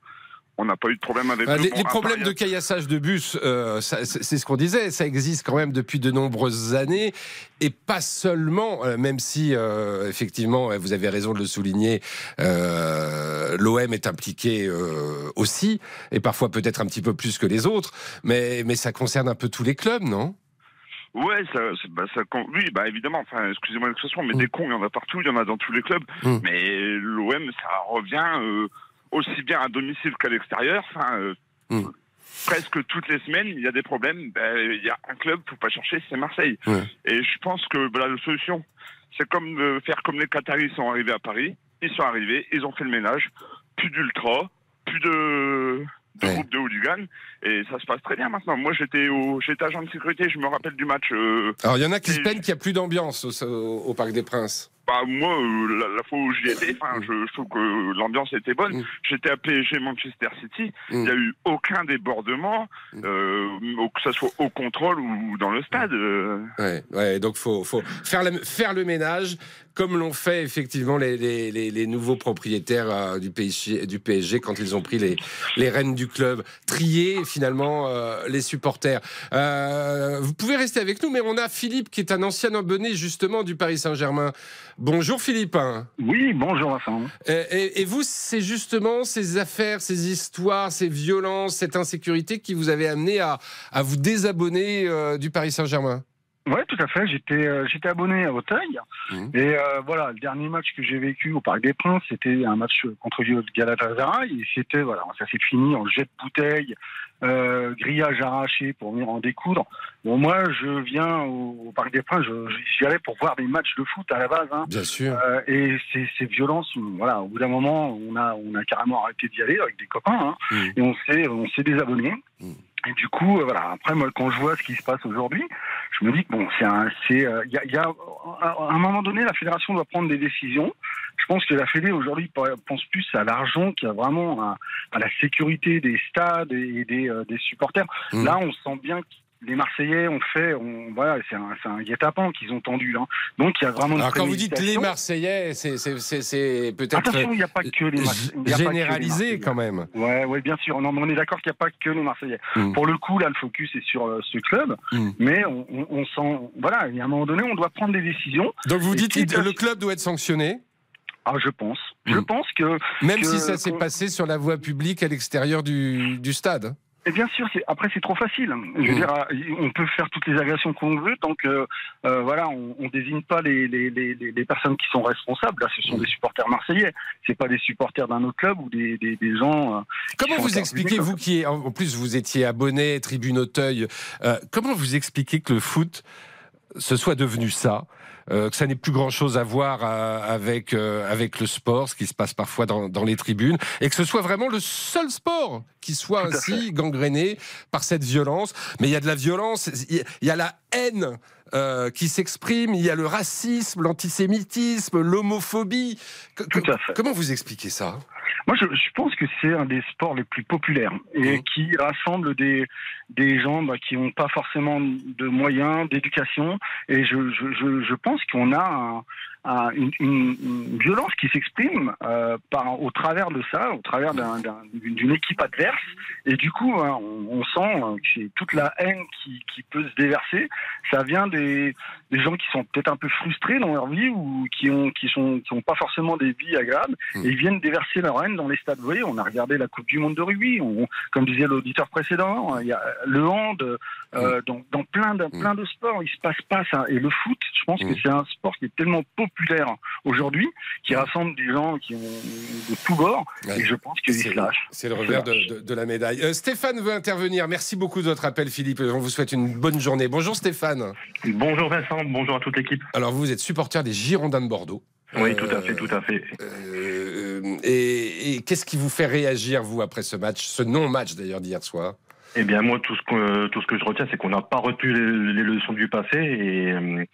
On n'a pas eu de problème avec eux. les, Bon, les problèmes de caillassage de bus, euh, c'est ce qu'on disait, ça existe quand même depuis de nombreuses années, et pas seulement, euh, même si euh, effectivement, euh, vous avez raison de le souligner, euh, l'OM est impliqué euh, aussi, et parfois peut-être un petit peu plus que les autres, mais, mais ça concerne un peu tous les clubs, non? Ouais, ça, bah, ça, oui, bah évidemment. Enfin, excusez-moi l'expression, mais des cons, il y en a partout, il y en a dans tous les clubs. Mm. Mais l'OM, ça revient euh, aussi bien à domicile qu'à l'extérieur. Enfin, euh, Mm. presque toutes les semaines, il y a des problèmes. Ben, Il y a un club, faut pas chercher, c'est Marseille. Ouais. Et je pense que bah, la solution, c'est comme faire comme les Qataris sont arrivés à Paris. Ils sont arrivés, ils ont fait le ménage. Plus d'ultra, plus de, de groupes de hooligans. Et ça se passe très bien maintenant. Moi, j'étais au, j'étais agent de sécurité. Je me rappelle du match. euh, Alors il y en a qui se plaignent qu'il n'y a plus d'ambiance au, au- au Parc des Princes. Bah, moi, euh, la, la fois où j'y étais, enfin, je, je trouve que l'ambiance était bonne. J'étais à PSG Manchester City. Il n'y a eu aucun débordement, euh, au- que ce soit au contrôle ou dans le stade. euh. Ouais, ouais, donc faut, faut faire, le, faire le ménage, comme l'ont fait effectivement les, les, les, les nouveaux propriétaires euh, du, PSG, du PSG quand ils ont pris les, les rênes du club, trier finalement euh, les supporters. Euh, vous pouvez rester avec nous, mais on a Philippe qui est un ancien abonné justement du Paris Saint-Germain. Bonjour Philippe. Oui, bonjour Vincent. Et, et- et vous, c'est justement ces affaires, ces histoires, ces violences, cette insécurité qui vous avait amené à, à vous désabonner euh, du Paris Saint-Germain? Ouais, tout à fait. J'étais euh, j'étais abonné à Auteuil. Et euh, voilà, le dernier match que j'ai vécu au Parc des Princes, c'était un match contre Galatasaray. Et c'était, voilà, ça s'est fini en jet de bouteille, euh, grillage arraché pour venir en découdre. Bon, moi, je viens au, au Parc des Princes, j'y allais pour voir des matchs de foot à la base. Hein. Bien sûr. Et ces, ces violences, voilà, au bout d'un moment, on a, on a carrément arrêté d'y aller avec des copains. Hein, Et on s'est, on s'est désabonné. Et du coup, euh, voilà. Après, moi, quand je vois ce qui se passe aujourd'hui, je me dis que bon, c'est un, c'est, euh, il y a, y a, à un moment donné, la fédération doit prendre des décisions. Je pense que la Fédé aujourd'hui pense plus à l'argent qu'à vraiment à, à la sécurité des stades et des, euh, des supporters. Mmh. Là, on sent bien les Marseillais ont fait, on, voilà, c'est un, guet-apens qu'ils ont tendu. Hein. Donc, il y a vraiment une Alors quand vous dites les. Marseillais, c'est- peut-être Attention, il n'y a pas que les Marseillais. Que les généralisé Marseillais. quand même. Ouais, ouais, bien sûr. Non, mais on est d'accord qu'il n'y a pas que les Marseillais. Mm. Pour le coup, là, le focus est sur euh, ce club, Mm. mais on, on, on sent, voilà, il y a un moment donné, on doit prendre des décisions. Donc vous dites que le club doit être sanctionné? Ah, je pense. Je pense que Même que- si ça s'est passé sur la voie publique à l'extérieur du, du stade. Et bien sûr, après c'est trop facile. Je veux Mm. dire, euh, on peut faire toutes les agressions qu'on veut tant que euh, voilà, on, on désigne pas les, les, les, personnes qui sont responsables. Là, ce sont des supporters marseillais. C'est pas des supporters d'un autre club ou des, des, des gens. euh, Comment vous expliquez, vous qui, en en plus, vous étiez abonné, tribune Auteuil, euh, comment vous expliquez que le foot, ce soit devenu ça? Que ça n'ait plus grand chose à voir euh, avec euh, avec le sport, ce qui se passe parfois dans, dans les tribunes, et que ce soit vraiment le seul sport qui soit ainsi gangréné par cette violence. Mais il y a de la violence, il y a- la haine euh, qui s'exprime, il y a le racisme, l'antisémitisme, l'homophobie. Que- que- Comment vous expliquez ça? Moi, je, je pense que c'est un des sports les plus populaires et Mmh. qui rassemble des, des gens bah, qui n'ont pas forcément de moyens, d'éducation. Et je, je, je, je pense qu'on a un, un, une, une, violence qui s'exprime euh, par au travers de ça, au travers d'une équipe adverse. Et du coup, hein, on, on, sent que toute la haine qui, qui, peut se déverser, ça vient des, des gens qui sont peut-être un peu frustrés dans leur vie ou qui ont qui sont qui ont pas forcément des vies agréables et ils viennent déverser leur haine dans les stades. Vous voyez, on a regardé la Coupe du Monde de rugby, on, comme disait l'auditeur précédent, il y a le hand, euh, dans, dans, plein de plein de sports, il se passe pas ça. Et le foot, je pense que c'est un sport qui est tellement populaire aujourd'hui, qui rassemble des gens qui ont de tous bords, et je pense qu'ils se lâchent. C'est le revers de, de, de, la médaille. Euh, Stéphane veut intervenir. Merci beaucoup de votre appel, Philippe. On vous souhaite une bonne journée. Bonjour Stéphane. Bonjour Vincent, bonjour à toute l'équipe. Alors vous êtes supporter des Girondins de Bordeaux. Oui, tout à fait, tout à fait. Euh, et, et qu'est-ce qui vous fait réagir, vous, après ce match, ce non-match d'ailleurs d'hier soir? Eh bien, moi, tout ce que, tout ce que je retiens, c'est qu'on n'a pas retenu les, les, leçons du passé et euh,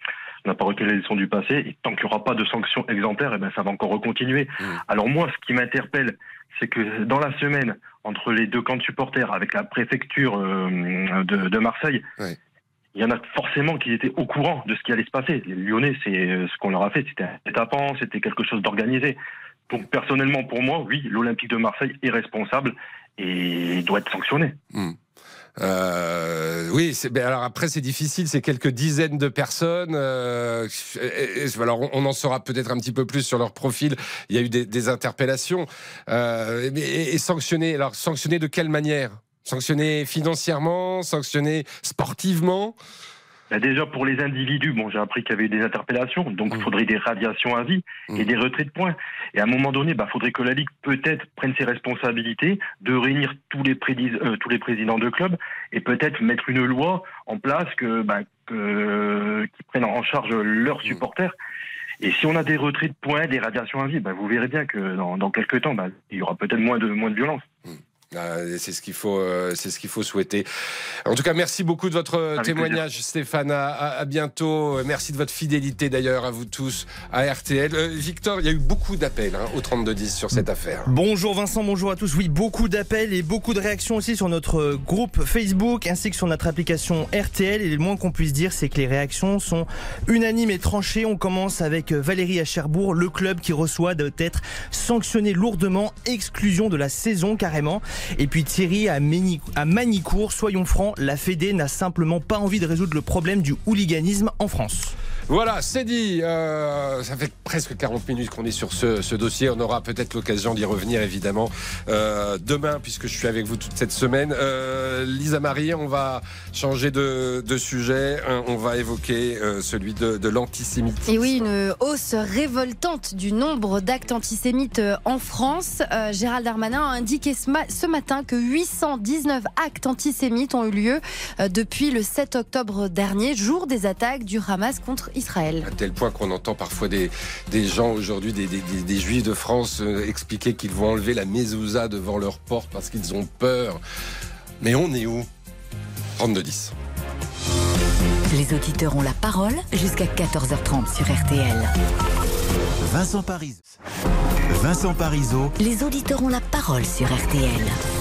on n'a pas retenu les leçons du passé. Et tant qu'il n'y aura pas de sanctions exemplaires, eh bien, ça va encore recontinuer. Mmh. Alors moi, ce qui m'interpelle, c'est que dans la semaine, entre les deux camps de supporters, avec la préfecture euh, de, de, Marseille, ouais il y en a forcément qui étaient au courant de ce qui allait se passer. Les Lyonnais, c'est ce qu'on leur a fait, c'était un tapant, c'était quelque chose d'organisé. Donc personnellement, pour moi, oui, l'Olympique de Marseille est responsable et doit être sanctionné. Mmh. Euh, oui, alors après c'est difficile, c'est quelques dizaines de personnes. Euh, alors on, en saura peut-être un petit peu plus sur leur profil. Il y a eu des, des interpellations. Euh, et, et sanctionner, alors sanctionner de quelle manière? Sanctionner financièrement, sanctionner sportivement? Bah déjà pour les individus, bon, j'ai appris qu'il y avait des interpellations, donc il mmh. faudrait des radiations à vie mmh. et des retraits de points. Et à un moment donné, bah, faudrait que la Ligue peut-être prenne ses responsabilités de réunir tous les, euh, tous les présidents de clubs et peut-être mettre une loi en place que, bah, que, qui prennent en charge leurs mmh. supporters. Et si on a des retraits de points, des radiations à vie, vous verrez bien que dans, dans quelques temps, il y aura peut-être moins de, moins de violence. Ah, c'est ce qu'il faut, euh, c'est ce qu'il faut souhaiter. En tout cas, merci beaucoup de votre Avec témoignage, plaisir. Stéphane. À, à, bientôt. Merci de votre fidélité d'ailleurs à vous tous à RTL. Euh, Victor, il y a eu beaucoup d'appels hein, au 3210 sur cette affaire. Bonjour Vincent, bonjour à tous. Oui, beaucoup d'appels et beaucoup de réactions aussi sur notre groupe Facebook ainsi que sur notre application RTL. Et le moins qu'on puisse dire, c'est que les réactions sont unanimes et tranchées. On commence avec Valérie à Cherbourg, le club qui reçoit doit être sanctionné lourdement, exclusion de la saison carrément. Et puis Thierry à, Manicourt, soyons francs, la Fédé n'a simplement pas envie de résoudre le problème du hooliganisme en France. Voilà, c'est dit. Euh, ça fait presque 40 minutes qu'on est sur ce, dossier. On aura peut-être l'occasion d'y revenir, évidemment, euh, demain, puisque je suis avec vous toute cette semaine. Euh, Lisa Marie, on va changer de, sujet. On va évoquer celui de, l'antisémitisme. Et oui, une hausse révoltante du nombre d'actes antisémites en France. Gérald Darmanin a indiqué ce, ce, matin que 819 actes antisémites ont eu lieu depuis le 7 octobre dernier, jour des attaques du Hamas contre Israël. À tel point qu'on entend parfois des, des gens aujourd'hui, des, des, des, juifs de France, euh, expliquer qu'ils vont enlever la mezouza devant leur porte parce qu'ils ont peur. Mais on est où? 32-10. Les auditeurs ont la parole jusqu'à 14h30 sur RTL. Vincent Paris. Vincent Parisot. Les auditeurs ont la parole sur RTL.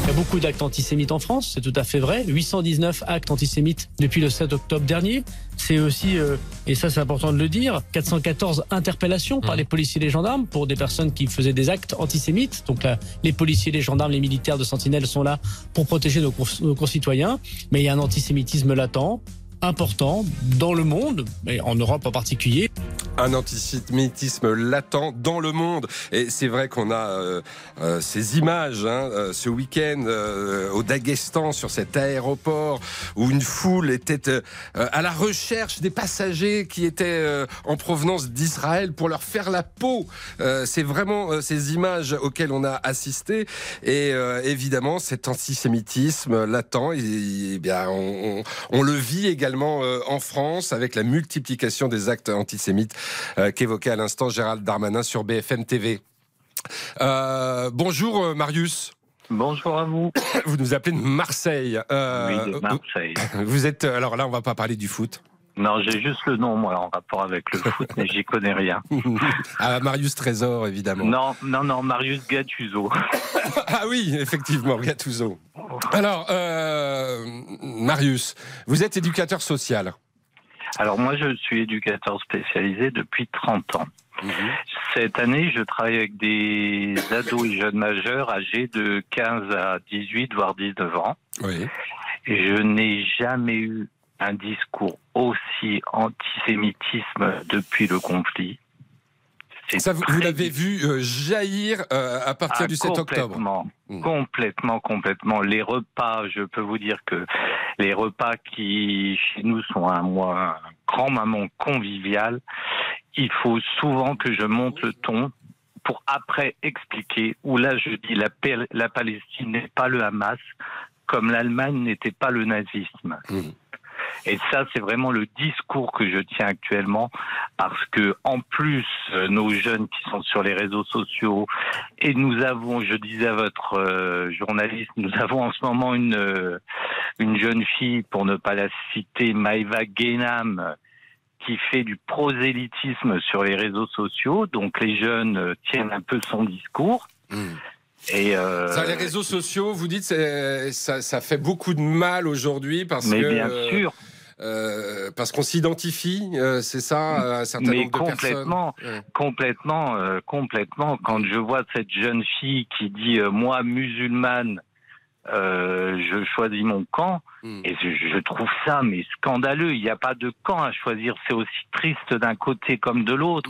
Il y a beaucoup d'actes antisémites en France, c'est tout à fait vrai. 819 actes antisémites depuis le 7 octobre dernier. C'est aussi, euh, et ça c'est important de le dire, 414 interpellations par mmh. les policiers et les gendarmes pour des personnes qui faisaient des actes antisémites. Donc là, les policiers, les gendarmes, les militaires de Sentinelle sont là pour protéger nos, nos concitoyens. Mais il y a un antisémitisme latent important dans le monde, et en Europe en particulier. Un antisémitisme latent dans le monde. Et c'est vrai qu'on a euh, euh, ces images hein, euh, ce week-end au Daghestan sur cet aéroport où une foule était à la recherche des passagers qui étaient en provenance d'Israël pour leur faire la peau. c'est vraiment ces images auxquelles on a assisté. Et évidemment, cet antisémitisme latent, et, et bien, on le vit également également euh, en France avec la multiplication des actes antisémites euh, qu'évoquait à l'instant Gérald Darmanin sur BFM TV. Euh, bonjour Marius. Bonjour à vous. Vous nous appelez de Marseille. Euh, oui, de Marseille. Vous êtes alors là, on va pas parler du foot. Non, j'ai juste le nom, moi, en rapport avec le foot, mais j'y connais rien. <laughs> ah, Marius Trésor, évidemment. Non, non, non, Marius Gattuso. <laughs> ah oui, effectivement, Gattuso. Alors, euh, Marius, vous êtes éducateur social. Alors moi, je suis éducateur spécialisé depuis 30 ans. Mhm. Cette année, je travaille avec des ados et jeunes majeurs âgés de 15 à 18, voire 19 ans. Oui. Je n'ai jamais eu un discours aussi antisémitisme depuis le conflit. Ça, vous, l'avez vu euh, jaillir euh, à partir ah, du 7 octobre hmm. Complètement, complètement. Les repas, je peux vous dire que les repas qui, chez nous, sont un, grand maman convivial, il faut souvent que je monte le ton pour après expliquer où là je dis la, la Palestine n'est pas le Hamas, comme l'Allemagne n'était pas le nazisme. Hmm. Et ça, c'est vraiment le discours que je tiens actuellement, parce que en plus, euh, nos jeunes qui sont sur les réseaux sociaux, et nous avons, je disais à votre euh, journaliste, nous <laughs> avons en ce moment une euh, une jeune fille, pour ne pas la citer, Maïva Genam, qui fait du prosélytisme sur les réseaux sociaux. Donc les jeunes tiennent un peu son discours. Hmm. Et euh... les réseaux sociaux, vous dites, ça, ça fait beaucoup de mal aujourd'hui parce Mais que. bien sûr. Euh, parce qu'on s'identifie, euh, c'est ça, un certain Mais nombre de complètement, personnes. complètement, euh, complètement. Quand je vois cette jeune fille qui dit moi musulmane, je choisis mon camp, Hmm. et je, je trouve ça mais scandaleux. Il n'y a pas de camp à choisir. C'est aussi triste d'un côté comme de l'autre.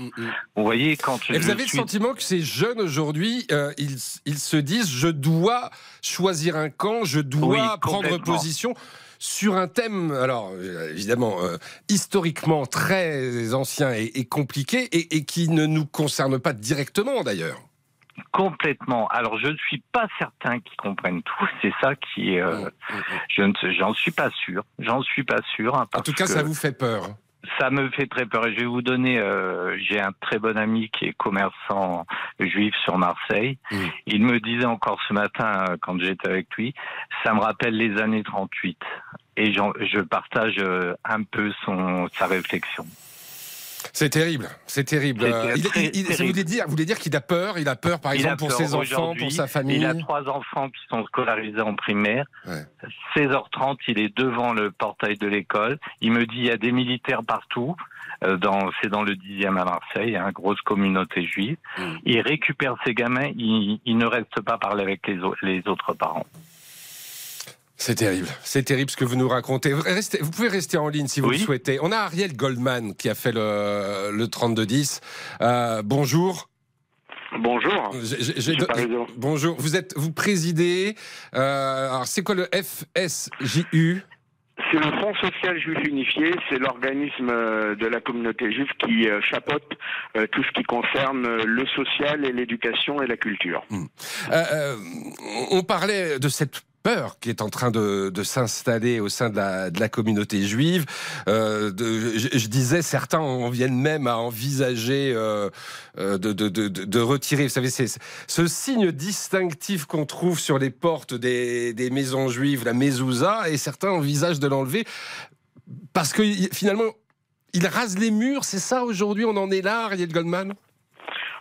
Vous voyez quand je, Et vous avez le sentiment que ces jeunes aujourd'hui, ils, ils se disent je dois choisir un camp, je dois Oui, prendre position sur un thème, alors euh, évidemment euh, historiquement très ancien et, et compliqué et, et qui ne nous concerne pas directement d'ailleurs. Complètement. Alors je ne suis pas certain qu'ils comprennent tout. C'est ça qui est. Hmm. euh, je ne, j'en suis pas sûr. J'en suis pas sûr. hein, En tout cas, que ça vous fait peur. Ça me fait très peur. Et je vais vous donner. euh, J'ai un très bon ami qui est commerçant juif sur Marseille. Il me disait encore ce matin euh, quand j'étais avec lui, ça me rappelle les années 38. Et je partage euh, un peu son sa réflexion. C'est terrible, c'est terrible. Il- il- ça voulait dire, vous voulez dire qu'il a peur, il a peur par exemple pour ses enfants, pour sa famille. Il a trois enfants qui sont scolarisés en primaire. 16h30, il est devant le portail de l'école. Il me dit il y a des militaires partout. Euh, dans, c'est dans le 10e à Marseille, hein, grosse communauté juive. Il récupère ses gamins, il, il ne reste pas parler avec les autres parents. C'est terrible, c'est terrible ce que vous nous racontez. Vous, restez- vous pouvez rester en ligne si vous Oui. le souhaitez. On a Ariel Goldman qui a fait le, le 3210. Euh, bonjour. Bonjour. Bonjour. Vous êtes, vous présidez. euh, alors c'est quoi le FSJU C'est le Fonds social juif unifié, c'est l'organisme euh, de la communauté juive qui euh, chapeaute euh, tout ce qui concerne le social et l'éducation et la culture. Euh, euh, on parlait de cette peur qui est en train de, s'installer au sein de la, communauté juive. Euh, je, disais, certains en viennent même à envisager euh, euh, de, retirer, vous savez, c'est ce signe distinctif qu'on trouve sur les portes des, maisons juives, la mezouza, et certains envisagent de l'enlever parce que finalement, il rase les murs. C'est ça aujourd'hui, on en est là, Ariel Goldman?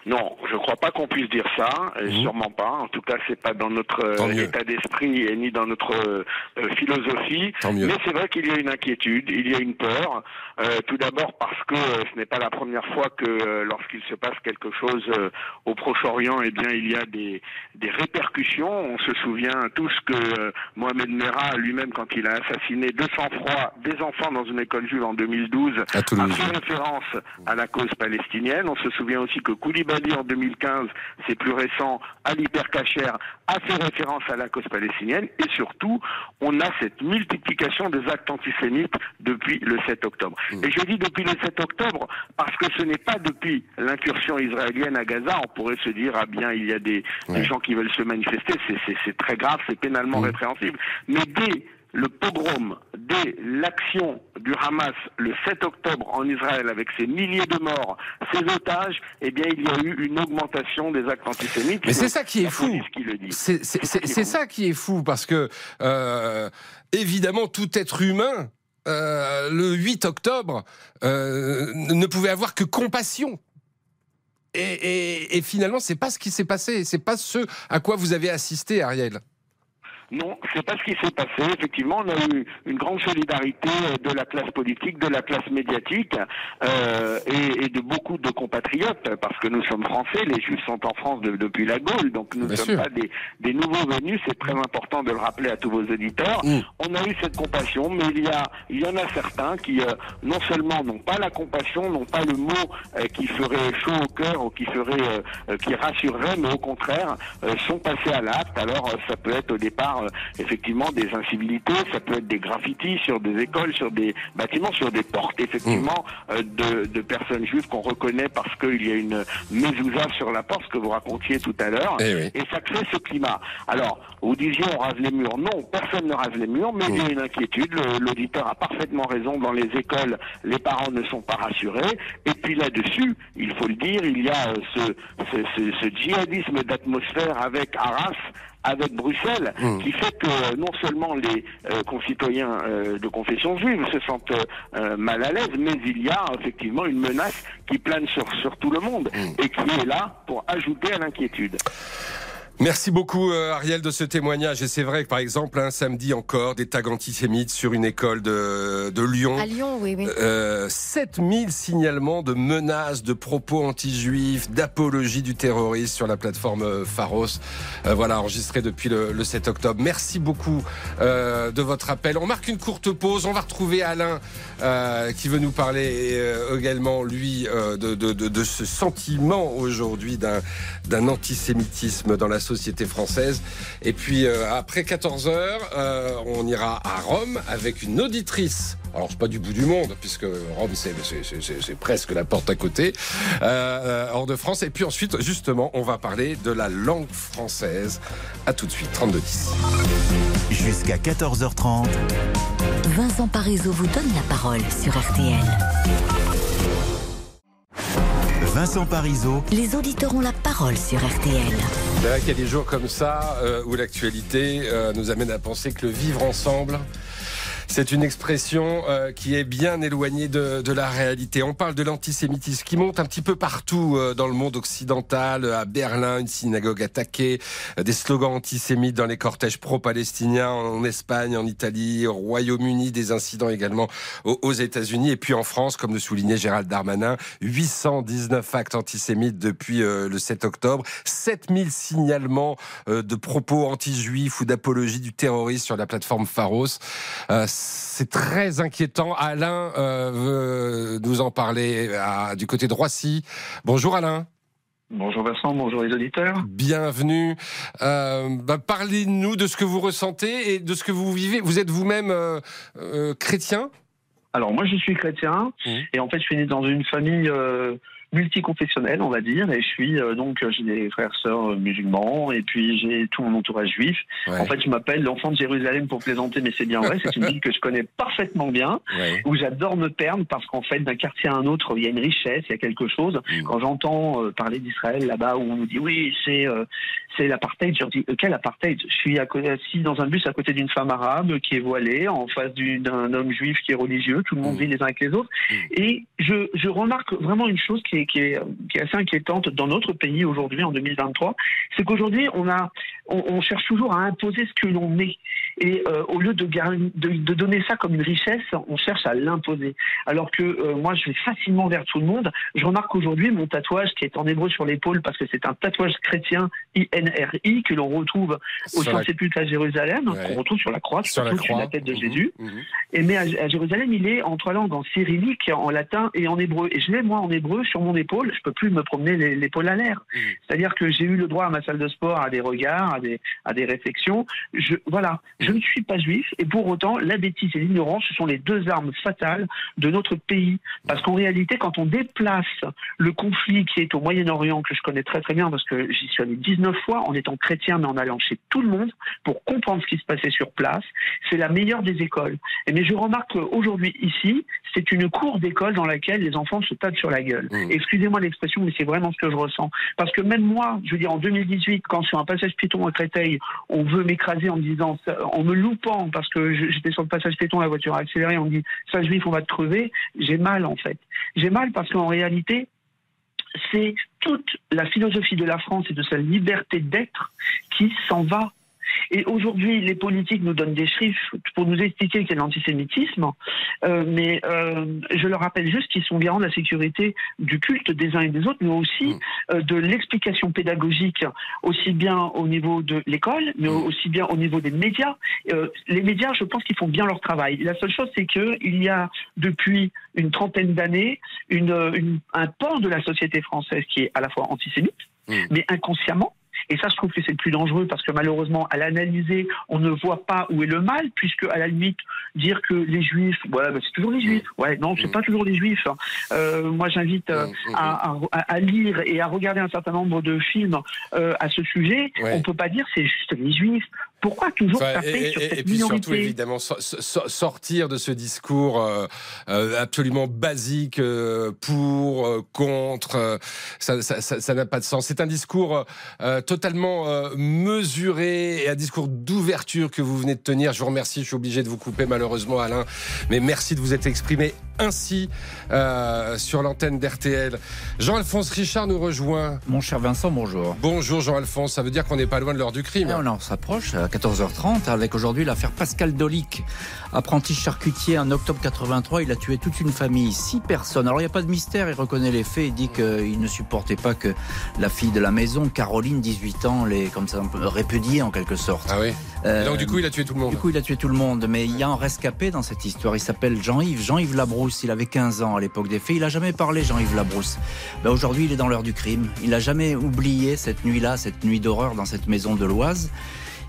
Non, je crois pas qu'on puisse dire ça, et sûrement pas. En tout cas, c'est pas dans notre euh. Tant état d'esprit et ni dans notre euh, euh, philosophie. Tant. Mais c'est vrai qu'il y a une inquiétude, il y a une peur. Euh, tout d'abord parce que euh, ce n'est pas la première fois que euh, lorsqu'il se passe quelque chose euh, au Proche-Orient, eh bien, il y a des, des répercussions. On se souvient tous que euh, Mohamed Merah lui-même, quand il a assassiné de sang-froid des enfants dans une école juive en 2012, À Toulouse. a fait référence à la cause palestinienne. On se souvient aussi que Koulibaly en 2015, c'est plus récent, Ali Berkacher a fait référence à la cause palestinienne. Et surtout, on a cette multiplication des actes antisémites depuis le 7 octobre. Et je dis depuis le 7 octobre parce que ce n'est pas depuis l'incursion israélienne à Gaza. On pourrait se dire, ah bien, il y a des, des gens qui veulent se manifester. C'est- très grave, c'est pénalement répréhensible. Mais dès le pogrom, dès l'action du Hamas le 7 octobre en Israël avec ses milliers de morts, ses otages, eh bien il y a eu une augmentation des actes antisémites. Mais c'est ça qui est fou. c'est ça qui est fou parce que euh, évidemment tout être humain euh, le 8 octobre, euh, ne pouvait avoir que compassion. Et, et, et finalement, c'est pas ce qui s'est passé. C'est pas ce à quoi vous avez assisté, Ariel. Non, c'est pas ce qui s'est passé. Effectivement, on a eu une grande solidarité euh, de la classe politique, de la classe médiatique euh, et, et, de beaucoup de compatriotes, parce que nous sommes français, les Juifs sont en France de, depuis la Gaule, donc nous ne sommes pas des, des, nouveaux venus. C'est très important de le rappeler à tous vos auditeurs. Mm. On a eu cette compassion, mais il y a, il y en a certains qui euh, non seulement n'ont pas la compassion, n'ont pas le mot euh, qui ferait chaud au cœur ou qui ferait, euh, qui rassurerait, mais au contraire sont passés à l'acte. Alors ça peut être au départ euh, effectivement des incivilités, ça peut être des graffitis sur des écoles, sur des bâtiments, sur des portes, effectivement, mmh. euh, de, de, personnes juives qu'on reconnaît parce qu'il y a une mezouza sur la porte, ce que vous racontiez tout à l'heure, et, oui. et, ça crée ce climat. Alors, vous disiez on rase les murs. Non, personne ne rase les murs, mais mmh. il y a une inquiétude. L'auditeur a parfaitement raison. Dans les écoles, les parents ne sont pas rassurés. Et puis là-dessus, il faut le dire, il y a euh, ce, ce, ce, ce djihadisme d'atmosphère avec Arras avec Bruxelles, mmh. qui fait que non seulement les euh, concitoyens euh, de confession juive se sentent euh, mal à l'aise, mais il y a effectivement une menace qui plane sur, sur tout le monde mmh. et qui est là pour ajouter à l'inquiétude. Merci beaucoup euh, Ariel de ce témoignage. Et c'est vrai que par exemple un samedi encore des tags antisémites sur une école de, de Lyon. À Lyon, oui, oui. Euh, 7000 signalements de menaces, de propos anti-juifs, d'apologie du terrorisme sur la plateforme euh, Pharos. Euh, voilà, enregistré depuis le, le, 7 octobre. Merci beaucoup euh, de votre appel. On marque une courte pause. On va retrouver Alain qui veut nous parler également, lui, de, de, de, de ce sentiment aujourd'hui d'un antisémitisme dans la société française. Et puis euh, après 14 heures, euh, on ira à Rome avec une auditrice. Alors c'est pas du bout du monde puisque Rome c'est presque la porte à côté euh, hors de France. Et puis ensuite justement on va parler de la langue française. À tout de suite 32 10. Jusqu'à 14h30. Vincent Parisot vous donne la parole sur RTL. Vincent Parisot. Les auditeurs ont la parole sur RTL. C'est vrai qu'il y a des jours comme ça euh, où l'actualité euh, nous amène à penser que le vivre ensemble, c'est une expression euh, qui est bien éloignée de, la réalité. On parle de l'antisémitisme qui monte un petit peu partout euh, dans le monde occidental. À Berlin, une synagogue attaquée, euh, des slogans antisémites dans les cortèges pro-palestiniens en Espagne, en Italie, au Royaume-Uni, des incidents également aux, aux États-Unis. Et puis en France, comme le soulignait Gérald Darmanin, 819 actes antisémites depuis euh, le 7 octobre, 7000 signalements euh, de propos anti-juifs ou d'apologie du terrorisme sur la plateforme Pharos c'est très inquiétant. Alain euh, veut nous en parler à, du côté de Roissy. Bonjour Alain. Bonjour Vincent, bonjour les auditeurs. Bienvenue. Euh, bah, Parlez-nous de ce que vous ressentez et de ce que vous vivez. Vous êtes vous-même euh, euh, chrétien? Alors moi je suis chrétien mmh. et en fait je suis né dans une famille euh, multiconfessionnel, on va dire, et je suis euh, donc j'ai des frères sœurs euh, musulmans et puis j'ai tout mon entourage juif. Ouais. En fait, je m'appelle l'enfant de Jérusalem pour plaisanter, mais c'est bien vrai. C'est une <laughs> ville que je connais parfaitement bien, ouais. où j'adore me perdre parce qu'en fait, d'un quartier à un autre, il y a une richesse, il y a quelque chose. Mmh. Quand j'entends euh, parler d'Israël là-bas, où on nous dit oui, c'est euh, c'est l'apartheid, je leur dis quel apartheid? Je suis assis dans un bus à côté d'une femme arabe qui est voilée, en face d'un homme juif qui est religieux. Tout le monde mmh. vit les uns avec les autres, mmh. et je, je remarque vraiment une chose qui qui est, qui est assez inquiétante dans notre pays aujourd'hui, en 2023, c'est qu'aujourd'hui, on, on, cherche toujours à imposer ce que l'on est. Et euh, au lieu de, de, de, donner ça comme une richesse, on cherche à l'imposer. Alors que euh, moi, je vais facilement vers tout le monde. Je remarque aujourd'hui mon tatouage qui est en hébreu sur l'épaule parce que c'est un tatouage chrétien INRI que l'on retrouve au Saint-Sépulcre à Jérusalem, ouais. qu'on retrouve sur la croix, sur la, croix. sur la tête de mmh, Jésus. Mmh. Et mais à, à, Jérusalem, il est en trois langues, en cyrillique, en latin et en hébreu. Et je l'ai moi en hébreu sur mon épaule. Je peux plus me promener l'épaule à l'air. Mmh. C'est-à-dire que j'ai eu le droit à ma salle de sport à des regards, à des, à des réflexions. Je, voilà, je ne suis pas juif et pour autant, la bêtise et l'ignorance, ce sont les deux armes fatales de notre pays. Parce qu'en réalité, quand on déplace le conflit qui est au Moyen-Orient, que je connais très très bien parce que j'y suis allé 19 fois en étant chrétien, mais en allant chez tout le monde pour comprendre ce qui se passait sur place, c'est la meilleure des écoles. Et mais je remarque qu'aujourd'hui, ici, c'est une cour d'école dans laquelle les enfants se tapent sur la gueule. Mmh. Excusez-moi l'expression, mais c'est vraiment ce que je ressens. Parce que même moi, je veux dire, en 2018, quand sur un passage piéton à Créteil, on veut m'écraser en me disant, en me loupant parce que j'étais sur le passage piéton, la voiture a accéléré, on me dit ça juif, on va te crever. J'ai mal en fait. J'ai mal parce qu'en réalité, c'est toute la philosophie de la France et de sa liberté d'être qui s'en va. Et aujourd'hui, les politiques nous donnent des chiffres pour nous expliquer qu'il y a de l'antisémitisme, euh, mais euh, je leur rappelle juste qu'ils sont garants de la sécurité du culte des uns et des autres, mais aussi euh, de l'explication pédagogique, aussi bien au niveau de l'école, mais aussi bien au niveau des médias. Les médias, je pense qu'ils font bien leur travail. La seule chose, c'est qu'il y a depuis une trentaine d'années une, une- un pan de la société française qui est à la fois antisémite, mais inconsciemment. Et ça, je trouve que c'est le plus dangereux parce que malheureusement, à l'analyser, on ne voit pas où est le mal, puisque à la limite, dire que les juifs, ouais, bah, c'est toujours les juifs. Ouais, non, c'est pas toujours les juifs. hein. Euh, moi, j'invite euh, à, à- à lire et à regarder un certain nombre de films euh, à ce sujet. Ouais. On peut pas dire c'est juste les juifs. Pourquoi toujours Enfin, taper et, sur et- cette et puis minorité surtout, évidemment, so- so- sortir de ce discours euh, euh, absolument basique euh, pour, euh, contre, euh, ça ça- ça- ça n'a pas de sens. C'est un discours euh, totalement euh, mesuré et un discours d'ouverture que vous venez de tenir. Je vous remercie, je suis obligé de vous couper malheureusement, Alain, mais merci de vous être exprimé ainsi euh, sur l'antenne d'RTL. Jean-Alphonse Richard nous rejoint. Mon cher Vincent, bonjour. Bonjour Jean-Alphonse, ça veut dire qu'on n'est pas loin de l'heure du crime. on en s'approche à 14h30 avec aujourd'hui l'affaire Pascal Dolic, apprenti charcutier en octobre 83. Il a tué toute une famille, six personnes. Alors il n'y a pas de mystère, il reconnaît les faits, il dit qu'il ne supportait pas que la fille de la maison, Caroline, 18 ans, les comme ça répudiée en quelque sorte. Ah oui. Euh, donc du coup, il a tué tout le monde. Du coup, il a tué tout le monde, mais il y a un rescapé dans cette histoire. Il s'appelle Jean-Yves, Jean-Yves Labrousse. Il avait 15 ans à l'époque des faits. Il a jamais parlé, Jean-Yves Labrousse. Ben, aujourd'hui, il est dans l'heure du crime. Il a jamais oublié cette nuit-là, cette nuit d'horreur dans cette maison de l'Oise.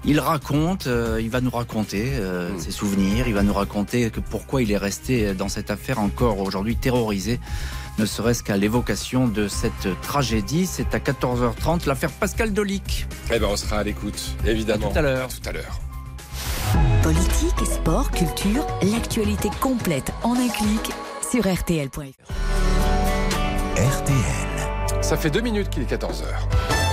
Il raconte, euh, il va nous raconter euh, ses souvenirs, il va nous raconter que pourquoi il est resté dans cette affaire encore aujourd'hui terrorisé, ne serait-ce qu'à l'évocation de cette tragédie. C'est à 14h30 l'affaire Pascal Dolic. Eh ben, on sera à l'écoute, évidemment. À tout à l'heure. tout à l'heure. Politique, sport, culture, l'actualité complète en un clic sur rtl.fr. RTL. Ça fait deux minutes qu'il est 14h.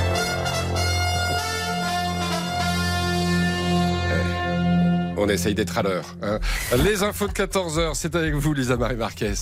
On essaye d'être à l'heure. hein. Les infos de 14h, c'est avec vous, Lisa Marie Marquez.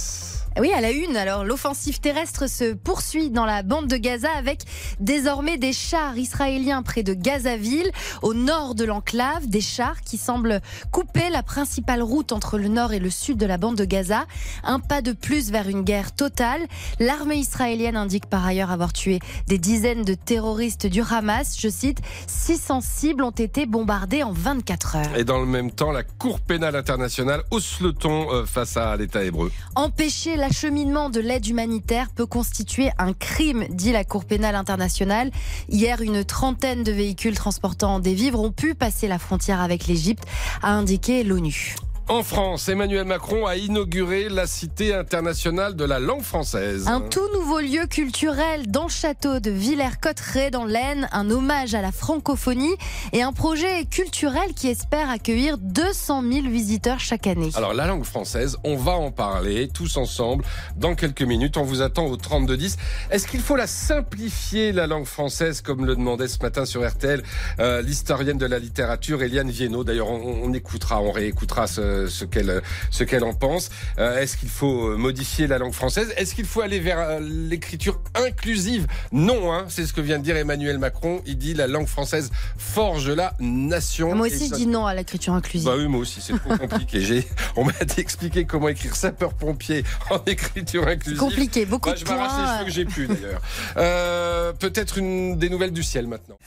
Oui, à la une. Alors, l'offensive terrestre se poursuit dans la bande de Gaza avec désormais des chars israéliens près de Gazaville, au nord de l'enclave. Des chars qui semblent couper la principale route entre le nord et le sud de la bande de Gaza. Un pas de plus vers une guerre totale. L'armée israélienne indique par ailleurs avoir tué des dizaines de terroristes du Hamas. Je cite, 600 cibles ont été bombardées en 24 heures. Et dans le même temps, la Cour pénale internationale hausse le ton euh, face à l'État hébreu. Empêcher l'acheminement de l'aide humanitaire peut constituer un crime, dit la Cour pénale internationale. Hier, une trentaine de véhicules transportant des vivres ont pu passer la frontière avec l'Égypte, a indiqué l'ONU. En France, Emmanuel Macron a inauguré la Cité internationale de la langue française. Un tout nouveau lieu culturel dans le château de Villers-Cotterêts dans l'Aisne, un hommage à la francophonie et un projet culturel qui espère accueillir 200 000 visiteurs chaque année. Alors la langue française, on va en parler tous ensemble dans quelques minutes. On vous attend au 3210. Est-ce qu'il faut la simplifier la langue française comme le demandait ce matin sur RTL euh, l'historienne de la littérature Eliane Viennot? D'ailleurs, on, on écoutera, on réécoutera ce, ce qu'elle ce qu'elle en pense. Euh, Est-ce qu'il faut euh, modifier la langue française? Est-ce qu'il faut aller vers euh, l'écriture inclusive? Non, hein, c'est ce que vient de dire Emmanuel Macron. Il dit la langue française forge la nation. Moi aussi, je dis non à l'écriture inclusive. bah oui, moi aussi, c'est trop compliqué. <laughs> On m'a expliqué comment écrire sapeur-pompier en écriture inclusive. compliqué, beaucoup Bah, de je m'arrache les points. cheveux que j'ai plus d'ailleurs. Euh, peut-être une des nouvelles du ciel maintenant.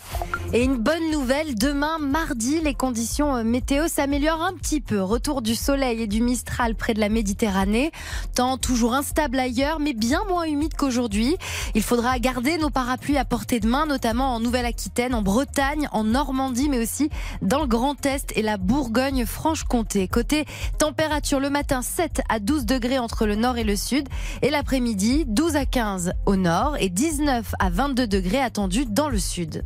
Et une bonne nouvelle, demain, mardi, les conditions euh, météo s'améliorent un petit peu. Retour du soleil et du Mistral près de la Méditerranée. Temps toujours instable ailleurs, mais bien moins humide qu'aujourd'hui. Il faudra garder nos parapluies à portée de main, notamment en Nouvelle-Aquitaine, en Bretagne, en Normandie, mais aussi dans le Grand Est et la Bourgogne-Franche-Comté. Côté température, le matin, 7 à 12 degrés entre le nord et le sud. Et l'après-midi, 12 à 15 au nord et 19 à 22 degrés attendus dans le sud.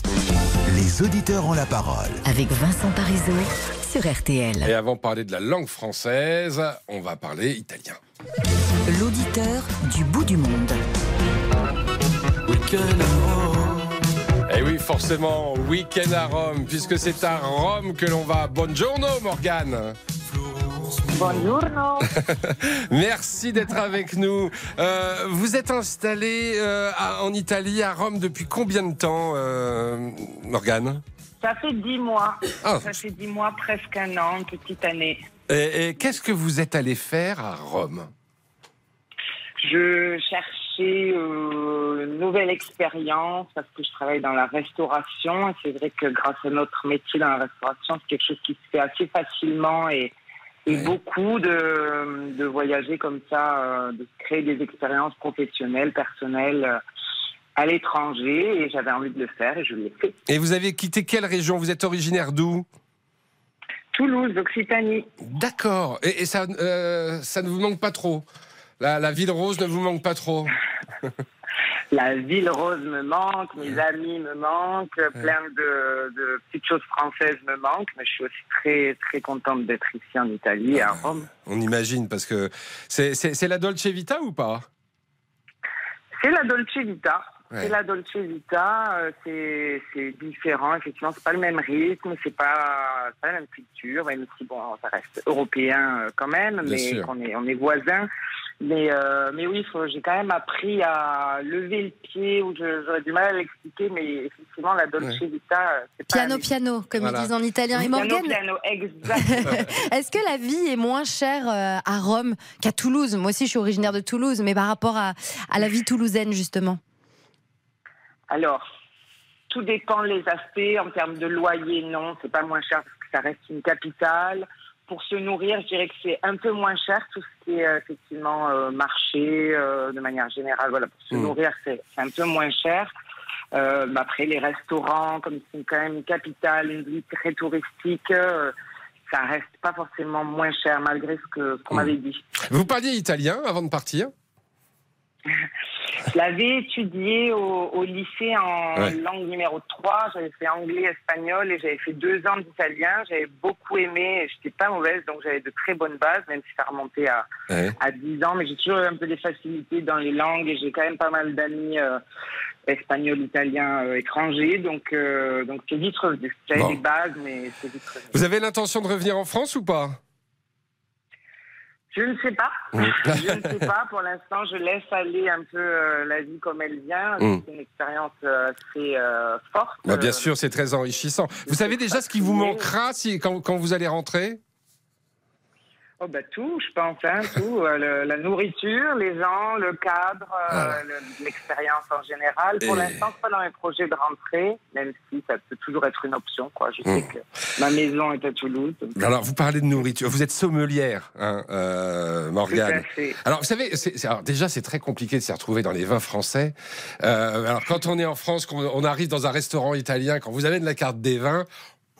Les auditeurs ont la parole. Avec Vincent Parisot sur RTL. Et avant de parler de la langue française, on va parler italien. L'auditeur du bout du monde. Eh oui, forcément week-end à Rome, puisque c'est à Rome que l'on va. Buongiorno, Morgane. Buongiorno. <laughs> Merci d'être avec nous. Euh, vous êtes installé euh, à- en Italie, à Rome, depuis combien de temps, euh, Morgane? Ça fait dix mois. Ah. Ça fait dix mois, presque un an, une petite année. Et, et qu'est-ce que vous êtes allé faire à Rome? Je cherchais euh, une nouvelle expérience parce que je travaille dans la restauration. Et c'est vrai que grâce à notre métier dans la restauration, c'est quelque chose qui se fait assez facilement et, et beaucoup de, de voyager comme ça, euh, de créer des expériences professionnelles, personnelles euh, à l'étranger. Et j'avais envie de le faire et je l'ai fait. Et vous avez quitté quelle région? Vous êtes originaire d'où? Toulouse, Occitanie. D'accord. Et, et ça, euh, ça ne vous manque pas trop? La, la ville rose ne vous manque pas trop? <laughs> La ville rose me manque, mes amis me manquent, plein de, de petites choses françaises me manquent, mais je suis aussi très très contente d'être ici en Italie, à Rome. On imagine, parce que c'est la Dolce Vita ou pas? C'est la Dolce Vita. Ouais. C'est la Dolce Vita, euh, c'est différent, effectivement, c'est pas le même rythme, c'est pas, pas la même culture, même si bon, ça reste européen euh, quand même, Bien mais qu'on est, on est voisins. Mais, euh, mais oui, j'ai quand même appris à lever le pied, ou j'aurais du mal à l'expliquer, mais effectivement, la Dolce Vita, c'est pas Piano, piano, comme Voilà. ils disent en italien. Et Piano, Morgane, piano, exactement. <laughs> <laughs> est-ce que la vie est moins chère à Rome qu'à Toulouse? Moi aussi, je suis originaire de Toulouse, mais par rapport à, à la vie toulousaine, justement. Alors, tout dépend les aspects. En termes de loyer, non, c'est pas moins cher parce que ça reste une capitale. Pour se nourrir, je dirais que c'est un peu moins cher, tout ce qui est euh, effectivement euh, marché, euh, de manière générale. Voilà, pour se Mm. nourrir, c'est un peu moins cher. Mais après, les restaurants, comme c'est quand même une capitale, une ville très touristique, ça reste pas forcément moins cher malgré ce qu'on Mm. m'avait dit. Vous parliez italien avant de partir? Je <laughs> l'avais étudié au, au lycée en Ouais. langue numéro 3. J'avais fait anglais, espagnol et j'avais fait deux ans d'italien. J'avais beaucoup aimé. J'étais pas mauvaise, donc j'avais de très bonnes bases, même si ça remontait à, Ouais. à 10 ans. Mais j'ai toujours eu un peu des facilités dans les langues et j'ai quand même pas mal d'amis euh, espagnols, italiens, euh, étrangers. Donc, euh, donc c'est vite revenu. J'avais Bon. des bases, mais c'est vite revenu. Vous avez l'intention de revenir en France ou pas? Je ne sais pas. <laughs> Je ne sais pas. Pour l'instant, je laisse aller un peu euh, la vie comme elle vient. Mm. C'est une expérience euh, assez euh, forte. Bah, Bien Euh, sûr, c'est très enrichissant. Vous savez déjà ce qui vous manquera si, quand, quand vous allez rentrer? Oh bah tout, je pense, hein, tout. Euh, le- la nourriture, les gens, le cadre, euh, le- l'expérience en général. Pour Et- l'instant, pas dans mes projets de rentrée, même si ça peut toujours être une option. Quoi. Je sais que ma maison est à Toulouse. donc- Alors, vous parlez de nourriture. Vous êtes sommelière, hein, euh, Morgane. Tout à fait. Alors, vous savez, c'est- alors, déjà, c'est très compliqué de s'y retrouver dans les vins français. Euh, alors, quand on est en France, qu'on on arrive dans un restaurant italien, quand vous avez de la carte des vins,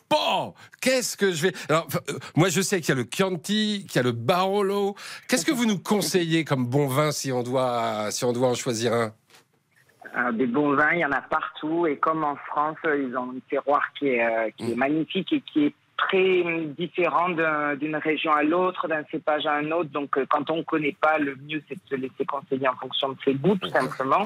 Bon, qu'est-ce que je vais. Alors, euh, moi, je sais qu'il y a le Chianti, qu'il y a le Barolo. Qu'est-ce que vous nous conseillez comme bon vin si on doit, si on doit en choisir un? Euh, des bons vins, il y en a partout. Et comme en France, ils ont un terroir qui est, euh, qui est magnifique et qui est très différent d'un- d'une région à l'autre, d'un cépage à un autre. Donc, euh, quand on ne connaît pas, le mieux, c'est de se laisser conseiller en fonction de ses goûts, tout simplement.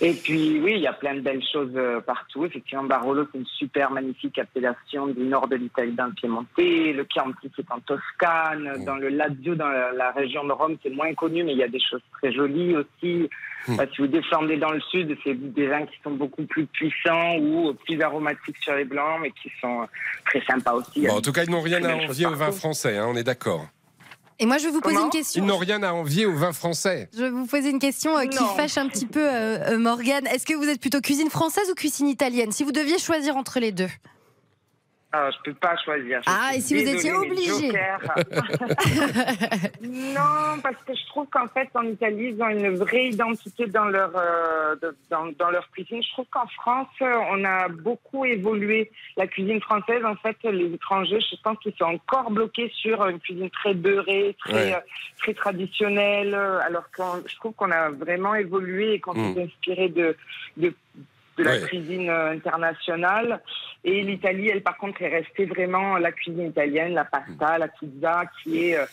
Et puis, oui, il y a plein de belles choses euh, partout. Effectivement, Barolo, c'est une super magnifique appellation du nord de l'Italie, dans le Piémontais. Le Chianti, c'est en Toscane. Dans le Lazio, dans la, la région de Rome, c'est moins connu, mais il y a des choses très jolies aussi. Bah, si vous descendez dans le sud, c'est des vins qui sont beaucoup plus puissants ou plus aromatiques sur les blancs, mais qui sont très sympas aussi. Bon, En tout cas, ils n'ont rien à envier au vin partout. français, hein, on est d'accord. Et moi, je vais vous poser Comment une question. Ils n'ont rien à envier au vin français. Je vais vous poser une question euh, qui Non. fâche un petit peu euh, euh, Morgane. Est-ce que vous êtes plutôt cuisine française ou cuisine italienne? Si vous deviez choisir entre les deux. Ah, je peux pas choisir. Je Ah, et si vous étiez obligé. <laughs> Non, parce que je trouve qu'en fait, en Italie, ils ont une vraie identité dans leur, euh, dans, dans leur cuisine. Je trouve qu'en France, on a beaucoup évolué. La cuisine française, en fait, les étrangers, je pense qu'ils sont encore bloqués sur une cuisine très beurrée, très, Ouais. euh, très traditionnelle, alors que je trouve qu'on a vraiment évolué et qu'on Mm. s'est inspiré de, de, de la Ouais. cuisine euh, internationale. Et l'Italie, elle, par contre, est restée vraiment la cuisine italienne, la pasta, la pizza, qui est... euh,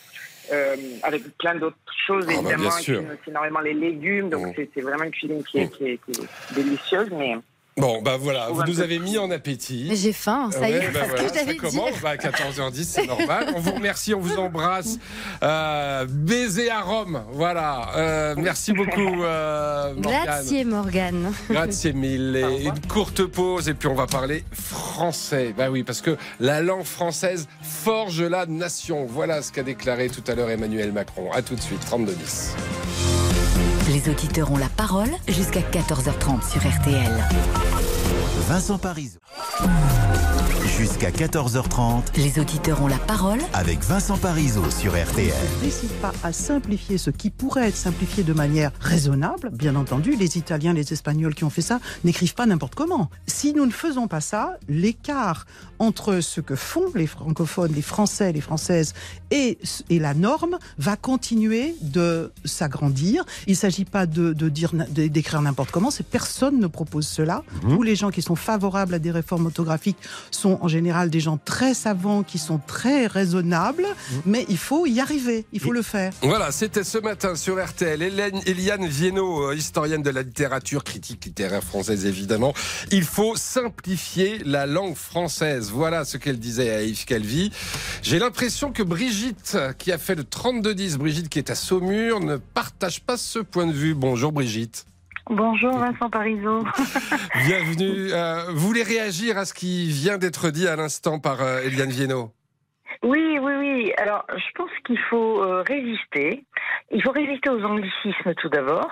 euh, avec plein d'autres choses, Ah, bah, évidemment, c'est énormément les légumes, donc Mm. c'est c'est vraiment une cuisine qui est, qui est- qui est délicieuse, mais Bon, bah voilà, vous nous avez mis en appétit. J'ai faim, ça y est, Ouais, bah c'est ce voilà, ça commence dire. bah, à 14h10, c'est normal. On vous remercie, on vous embrasse. Euh, baiser à Rome, voilà. Euh, merci beaucoup, euh, Morgane. Grazie Morgane. Grazie mille. Et une courte pause et puis on va parler français. Bah oui, parce que la langue française forge la nation. Voilà ce qu'a déclaré tout à l'heure Emmanuel Macron. À tout de suite, 32-10. Auditeurs ont la parole jusqu'à 14h30 sur RTL. Vincent Parisot. Jusqu'à 14h30 Les auditeurs ont la parole avec Vincent Parisot sur RTL. n'hésite pas à simplifier ce qui pourrait être simplifié de manière raisonnable. Bien entendu, les Italiens, les Espagnols qui ont fait ça n'écrivent pas n'importe comment. Si nous ne faisons pas ça, l'écart entre ce que font les francophones, les Français, les Françaises et, et la norme va continuer de s'agrandir. Il ne s'agit pas de, de dire de- d'écrire n'importe comment. C'est personne ne propose cela. Tous les gens qui sont favorables à des réformes orthographiques sont en général des gens très savants, qui sont très raisonnables. Mais il faut y arriver. Il faut le faire. Voilà, c'était ce matin sur RTL. Hélène, Eliane Viennot, euh, historienne de la littérature, critique littéraire française évidemment. Il faut simplifier la langue française. Voilà ce qu'elle disait à Yves Calvi. J'ai l'impression que Brigitte, qui a fait le 32-10, Brigitte qui est à Saumur, ne partage pas ce point de vue. Bonjour Brigitte. Bonjour Vincent Parisot. <laughs> Bienvenue. Euh, vous voulez réagir à ce qui vient d'être dit à l'instant par euh, Eliane Viennot? Oui, oui, oui. Alors, je pense qu'il faut euh, résister. Il faut résister aux anglicismes tout d'abord.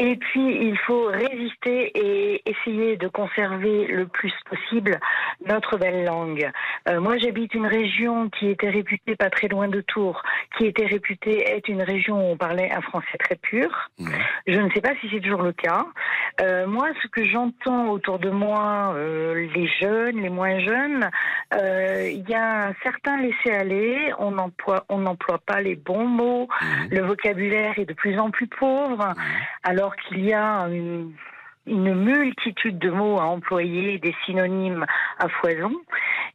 Et puis, il faut résister et essayer de conserver le plus possible notre belle langue. Euh, moi, j'habite une région qui était réputée pas très loin de Tours, qui était réputée être une région où on parlait un français très pur. Je ne sais pas si c'est toujours le cas. Euh, moi, ce que j'entends autour de moi, euh, les jeunes, les moins jeunes, il y a un certain laisser-aller. On n'emploie, on n'emploie pas les bons mots. Le vocabulaire est de plus en plus pauvre, alors qu'il y a une, une multitude de mots à employer, des synonymes à foison.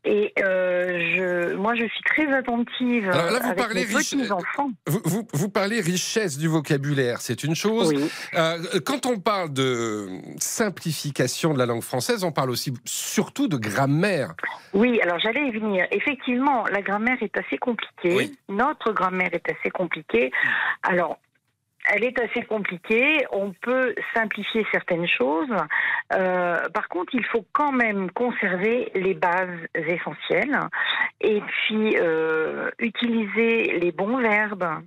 Et euh, je, moi, je suis très attentive Alors là, vous avec parlez mes riche- petits-enfants. Vous, vous- vous parlez richesse du vocabulaire, c'est une chose. Euh, quand on parle de simplification de la langue française, on parle aussi surtout de grammaire. Oui, alors j'allais y venir. Effectivement, la grammaire est assez compliquée. Notre grammaire est assez compliquée. Alors, elle est assez compliquée. On peut simplifier certaines choses. Euh, par contre, il faut quand même conserver les bases essentielles et puis euh, utiliser les bons verbes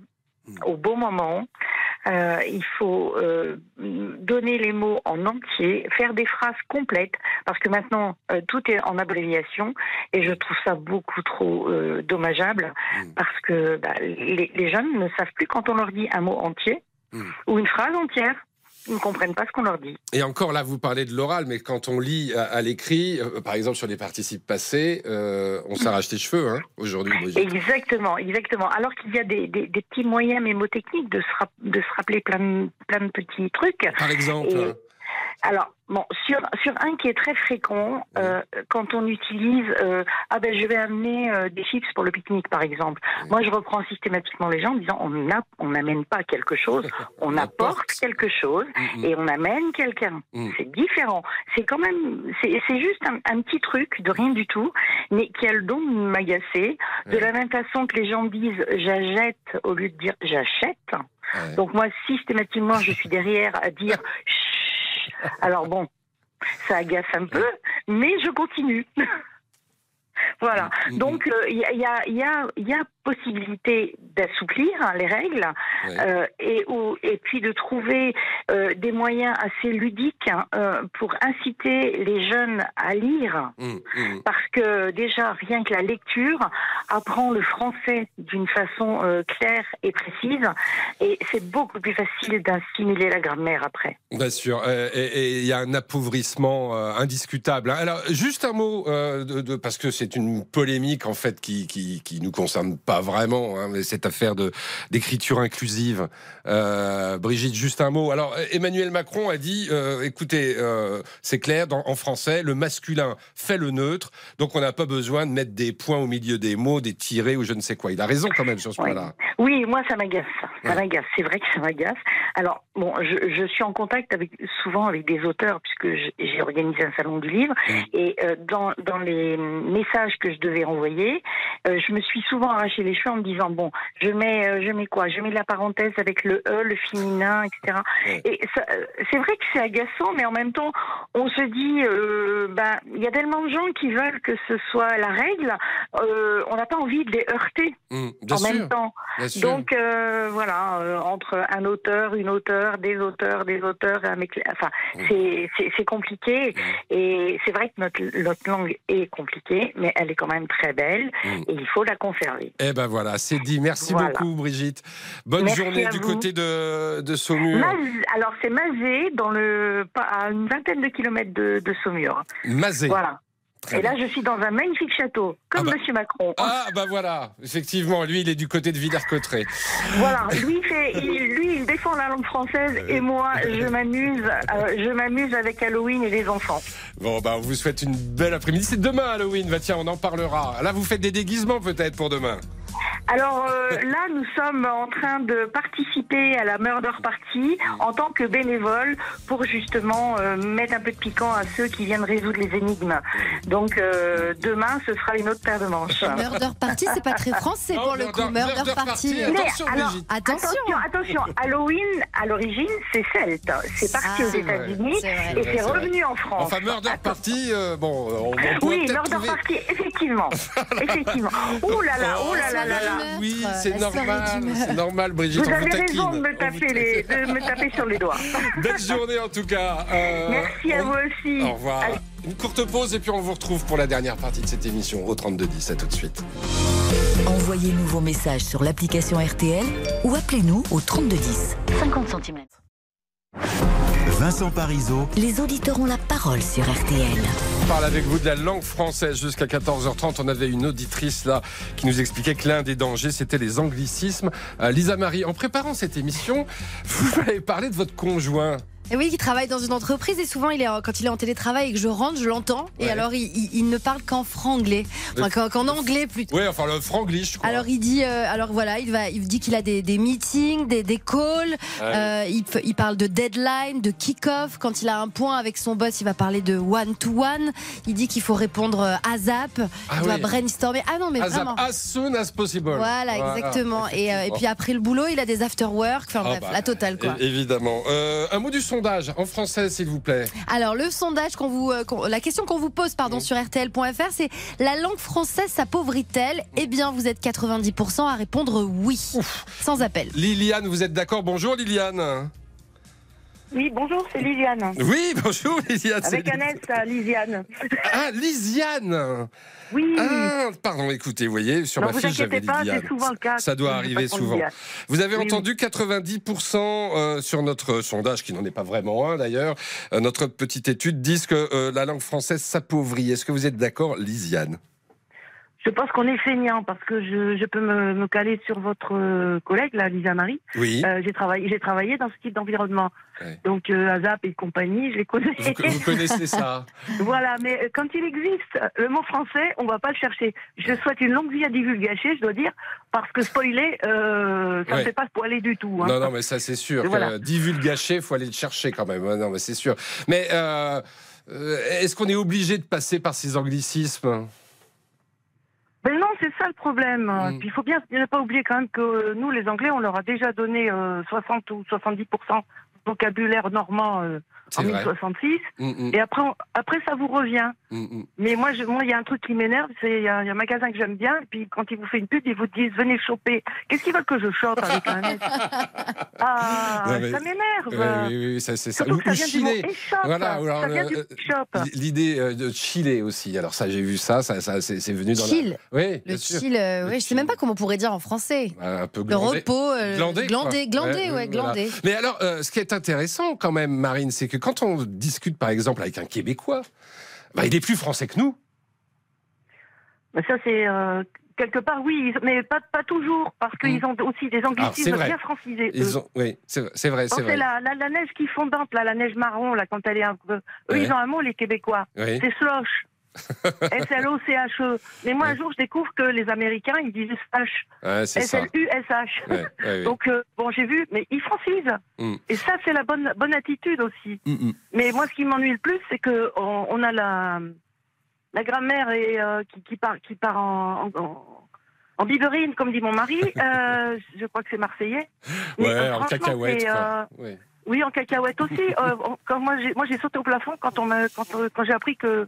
au bon moment. Euh, il faut euh, donner les mots en entier, faire des phrases complètes, parce que maintenant euh, tout est en abréviation et je trouve ça beaucoup trop euh, dommageable, parce que bah, les, les jeunes ne savent plus quand on leur dit un mot entier ou une phrase entière, ils ne comprennent pas ce qu'on leur dit. Et encore là, vous parlez de l'oral, mais quand on lit à, à l'écrit, euh, par exemple sur les participes passés, euh, on s'arrache les cheveux hein, aujourd'hui. Exactement, exactement. Alors qu'il y a des, des- des petits moyens mémotechniques de se, de se rappeler plein de, plein de petits trucs. Par exemple Et- alors, bon, sur, sur un qui est très fréquent, euh, quand on utilise euh, Ah ben je vais amener euh, des chips pour le pique-nique, par exemple. Moi, je reprends systématiquement les gens en disant On n'a- on n'amène pas quelque chose, <laughs> on apporte quelque chose et on amène quelqu'un. C'est différent. C'est quand même, c'est juste un, un petit truc de rien du tout, mais qui a le don de m'agacer. De la même façon que les gens disent J'achète au lieu de dire J'achète. Donc moi, systématiquement, je suis derrière à dire. <laughs> Alors bon, ça agace un peu, mais je continue. Voilà. Donc euh, il y, a, il y, a, il y, a, il y a possibilité d'assouplir hein, les règles euh, et, ou- et puis de trouver euh, des moyens assez ludiques hein, euh, pour inciter les jeunes à lire. Parce que déjà, rien que la lecture apprend le français d'une façon euh, claire et précise et c'est beaucoup plus facile d'assimiler la grammaire après. Bien sûr, euh, et il y a un appauvrissement euh, indiscutable. hein. Alors, juste un mot, euh, de, de- parce que c'est une polémique en fait qui qui, qui nous concerne pas vraiment, hein, mais cette affaire de d'écriture inclusive. Euh, Brigitte, juste un mot. Alors, Emmanuel Macron a dit, euh, écoutez, euh, c'est clair, dans, en français, le masculin fait le neutre, donc on n'a pas besoin de mettre des points au milieu des mots, des tirés ou je ne sais quoi. Il a raison quand même sur ce Ouais. point-là. Oui, moi ça m'agace. Ça m'agace. C'est vrai que ça m'agace. Alors bon, je, je suis en contact avec souvent avec des auteurs puisque j'ai organisé un salon du livre et dans dans les messages que je devais envoyer, euh, je me suis souvent arraché les cheveux en me disant bon, je mets euh, je mets quoi? Je mets la parenthèse avec le e, le féminin, etc. Et euh, c'est vrai que c'est agaçant, mais en même temps, on se dit euh, ben il y a tellement de gens qui veulent que ce soit la règle. on n'a pas envie de les heurter Mmh, en sûr, même temps. Donc voilà, entre un auteur, une auteure, des auteurs, des auteurs, enfin Mmh. c'est compliqué et c'est vrai que notre, notre langue est compliquée, mais elle est quand même très belle et il faut la conserver. Eh ben voilà, c'est dit. Merci Voilà. beaucoup, Brigitte. Bonne Merci journée du vous. côté de, de Saumur. Maz- alors c'est Mazé, dans le à une vingtaine de kilomètres de, de Saumur. Mazé. Voilà. Très et là, je suis dans un magnifique château, comme Monsieur Macron. Ah bah voilà, effectivement, lui il est du côté de Villers-Cotterêts. Voilà, lui, il fait, il- lui, il défend la langue française et moi, je m'amuse, euh, je m'amuse avec Halloween et les enfants. Bon bah on vous souhaite une belle après-midi. C'est demain Halloween, bah tiens, on en parlera. Là vous faites des déguisements peut-être pour demain. Alors euh, là, nous sommes en train de participer à la Murder Party en tant que bénévole pour justement euh, mettre un peu de piquant à ceux qui viennent résoudre les énigmes. Donc euh, demain, ce sera une autre paire de manches. Murder Party, c'est pas très français pour le coup. Murder, Murder Party. Mais alors, attention, attention, Halloween, à l'origine, c'est celte. C'est parti aux c'est vrai, États-Unis et c'est revenu en France. Enfin Murder Party, euh, bon, on, on Oui, Murder trouver- Party, effectivement. <laughs> effectivement. Oh là là, oh là là là là. Oui, c'est normal, c'est normal, Brigitte. Vous on avez vous raison de me taper, les, de me taper sur les doigts. <laughs> Belle journée en tout cas. Euh, Merci à on- vous aussi. Au revoir. Allez. Une courte pause et puis on vous retrouve pour la dernière partie de cette émission au 3210. À tout de suite. Envoyez-nous vos messages sur l'application RTL ou appelez-nous au 3210. 50 centimes. Vincent Parisot, Les auditeurs ont la parole sur RTL. On parle avec vous de la langue française jusqu'à 14h30. On avait une auditrice là qui nous expliquait que l'un des dangers, c'était les anglicismes. Euh, Lisa Marie, en préparant cette émission, <laughs> vous m'avez parlé de votre conjoint. Et oui, qui travaille dans une entreprise et souvent, il est, quand il est en télétravail et que je rentre, je l'entends. Et alors, il, il- il ne parle qu'en franglais. Enfin, qu'en anglais plutôt. Oui, enfin le franglish, je crois. Alors il dit, euh, alors voilà, il va, il dit qu'il a des, des meetings, des, des calls. Euh, il, il parle de deadline, de kick-off. Quand il a un point avec son boss, il va parler de one to one. Il dit qu'il faut répondre euh, à zap. Ah il doit oui. brainstormer. Ah non, mais as, vraiment. as soon as possible. Voilà, exactement. Et, euh, et puis après le boulot, il a des after work. Enfin Ah bref, bah, la totale quoi. Évidemment. Euh, un mot du sondage en français, s'il vous plaît. Alors le sondage qu'on vous, euh, la question qu'on vous pose pardon sur RTL.fr, c'est la langue française s'appauvrit-elle? Eh bien, vous êtes 90% à répondre oui, sans appel. Liliane, vous êtes d'accord? Bonjour Liliane. Oui, bonjour, c'est Liliane. Oui, bonjour Liliane. c'est Avec à Lisiane. Ah, Lisiane Oui. Ah, pardon, écoutez, vous voyez, sur Non, ma fiche, j'avais inquiétez pas, Liliane. c'est souvent le cas. Ça doit arriver souvent. Vous avez Oui, entendu 90% euh, sur notre sondage, qui n'en est pas vraiment un d'ailleurs, euh, notre petite étude, disent que euh, la langue française s'appauvrit. Est-ce que vous êtes d'accord, Lisiane? Je pense qu'on est feignant parce que je, je peux me, me caler sur votre euh, collègue, là, Lisa Marie. Oui. Euh, j'ai travaillé, j'ai travaillé dans ce type d'environnement. Donc, euh, ASAP et compagnie, je les connais. vous, vous connaissez ça <laughs> Voilà, mais euh, quand il existe le mot français, on va pas le chercher. Je souhaite une longue vie à divulgacher, je dois dire, parce que spoiler, euh, ça ne Ouais. fait pas spoiler du tout. hein. Non, non, mais ça c'est sûr. Voilà. Divulgacher, il faut aller le chercher quand même. Non, mais c'est sûr. Mais est-ce qu'on est obligé de passer par ces anglicismes? Ça le problème. Mm. Puis il faut bien ne pas oublier quand même que euh, nous, les Anglais, on leur a déjà donné euh, 60 ou 70 de vocabulaire normand euh, en vrai. 1066. Mm, mm. Et après, on- après, ça vous revient. Mm. Mais moi, il y a un truc qui m'énerve, c'est il y, a il y a un magasin que j'aime bien, et puis quand ils vous font une pub, ils vous disent venez choper. Qu'est-ce qu'ils veulent que je chope avec un S <laughs> Ah, ça m'énerve. Oui, oui, oui, ça, c'est ça. Surtout Ou, ça vient du mot chiller. échoppe. Voilà, ou alors, Ça vient du échoppe. L'idée euh, de chiller aussi. Alors ça, j'ai vu ça, ça, ça c'est c'est venu dans Chill. la... Oui, bien Le sûr. chill, euh, ouais, je sais même pas comment on pourrait dire en français. Un peu Le glandé. repos, euh, glandé, glandé, glandé, ouais, glandé. Mais alors, euh, ce qui est intéressant quand même, Marine, c'est que quand on discute par exemple avec un Québécois, bah, il est plus français que nous. Ça, c'est euh, quelque part, oui, mais pas, pas toujours, parce qu'ils ont aussi des Alors, anglicismes vrai. bien francisés. eux. Ils ont, oui, c'est vrai, c'est la, la, la neige qui fondante, là, la neige marron, là, quand elle est un peu. Eux, Ouais. ils ont un mot, les Québécois. Oui. C'est slosh. <laughs> S-L-O-C-H-E. Mais moi, un jour, je découvre que les Américains, ils disent slash. Ouais. S-L-U-S-H. <laughs> Ouais. Donc, euh, bon, j'ai vu, mais ils francisent. Mm. Et ça, c'est la bonne, bonne attitude aussi. Mm, mm. Mais moi, ce qui m'ennuie le plus, c'est que on, a la, la grammaire et, euh, qui, qui part, qui part en, en, biberine, comme dit mon mari. <laughs> Euh, je crois que c'est marseillais. Mais, Ouais, euh, en cacahuète, euh, Ouais. oui, en cacahuète aussi. Quand moi, j'ai, sauté au plafond quand on quand, quand j'ai appris que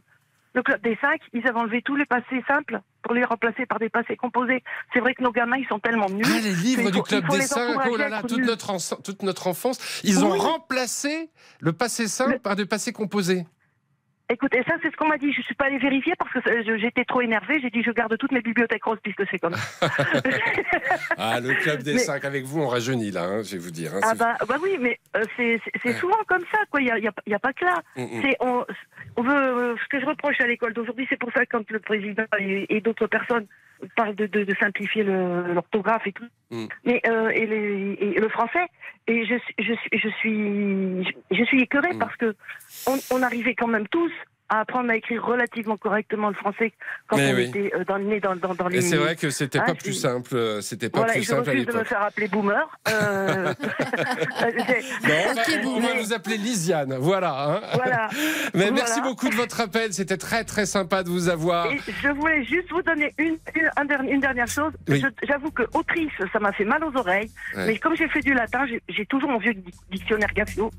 le club des cinq, ils avaient enlevé tous les passés simples pour les remplacer par des passés composés. C'est vrai que nos gamins, ils sont tellement nuls. Ah, les livres du Club des encourager oh là là, toute notre, toute notre enfance, ils ont remplacé le passé simple par du passé composé. Écoutez, ça, c'est ce qu'on m'a dit. Je suis pas allée vérifier parce que je- j'étais trop énervée. J'ai dit, je garde toutes mes bibliothèques roses puisque c'est comme ça. <laughs> Ah, le Club des Mais- Cinq, avec vous, on rajeunit là, hein, je vais vous dire. hein, Ah bah, bah oui, mais euh, c'est c'est souvent comme ça, quoi. Il n'y a, il y a- il y a pas que là. Mm, mm. On, on veut euh, ce que je reproche à l'école d'aujourd'hui, c'est pour ça que quand le président et, et d'autres personnes parlent de, de- de simplifier le- l'orthographe et tout, Mm. mais euh, et, les- et le français, et je, suis- je, suis- je suis je, je suis écœurée Mm. parce que on, on arrivait quand même tous à apprendre à écrire relativement correctement le français quand Mais on oui. était euh, dans, nés dans, dans, dans les. Et c'est vrai que c'était Hein, pas je plus simple, euh, c'était pas Voilà, plus je simple à refuse de me faire appeler boomer. Euh, <laughs> <laughs> Non, on va, on va vous appeler Lisiane, voilà. hein. Voilà. <laughs> Mais merci beaucoup de votre appel, c'était très très sympa de vous avoir. Et je voulais juste vous donner une, une, dernière chose. Oui. Je- J'avoue que autrice, ça m'a fait mal aux oreilles. Ouais. Mais comme j'ai fait du latin, j'ai- toujours mon vieux di- dictionnaire Gaffio.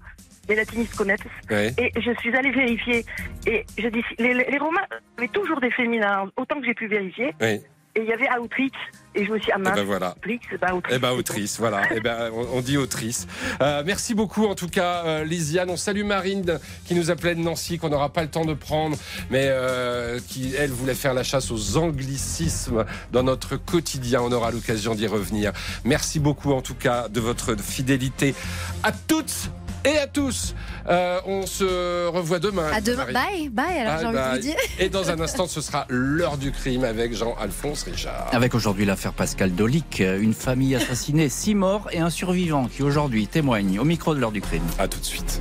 Les latinistes connaissent. Ouais. Et je suis allée vérifier. Et je dis, les, les Romains avaient toujours des féminins, autant que j'ai pu vérifier. Oui. Et il y avait Autrix. Et je me suis ah mince, ben voilà. Autrix, bah Autrix. Eh ben autrice, voilà. Eh ben on, on dit autrice. Euh, merci beaucoup en tout cas, euh, Lisiane. On salue Marine qui nous appelait de Nancy, qu'on n'aura pas le temps de prendre, mais euh, qui elle voulait faire la chasse aux anglicismes dans notre quotidien. On aura l'occasion d'y revenir. Merci beaucoup en tout cas de votre fidélité à toutes et à tous. Euh, on se revoit demain. À demain. Marie. Bye, bye, alors j'ai Bye, envie de vous dire. Et dans un <laughs> instant, ce sera l'heure du crime avec Jean-Alphonse Richard. Avec aujourd'hui l'affaire Pascal Dolic, une famille assassinée, <laughs> six morts et un survivant qui aujourd'hui témoigne au micro de l'heure du crime. À tout de suite.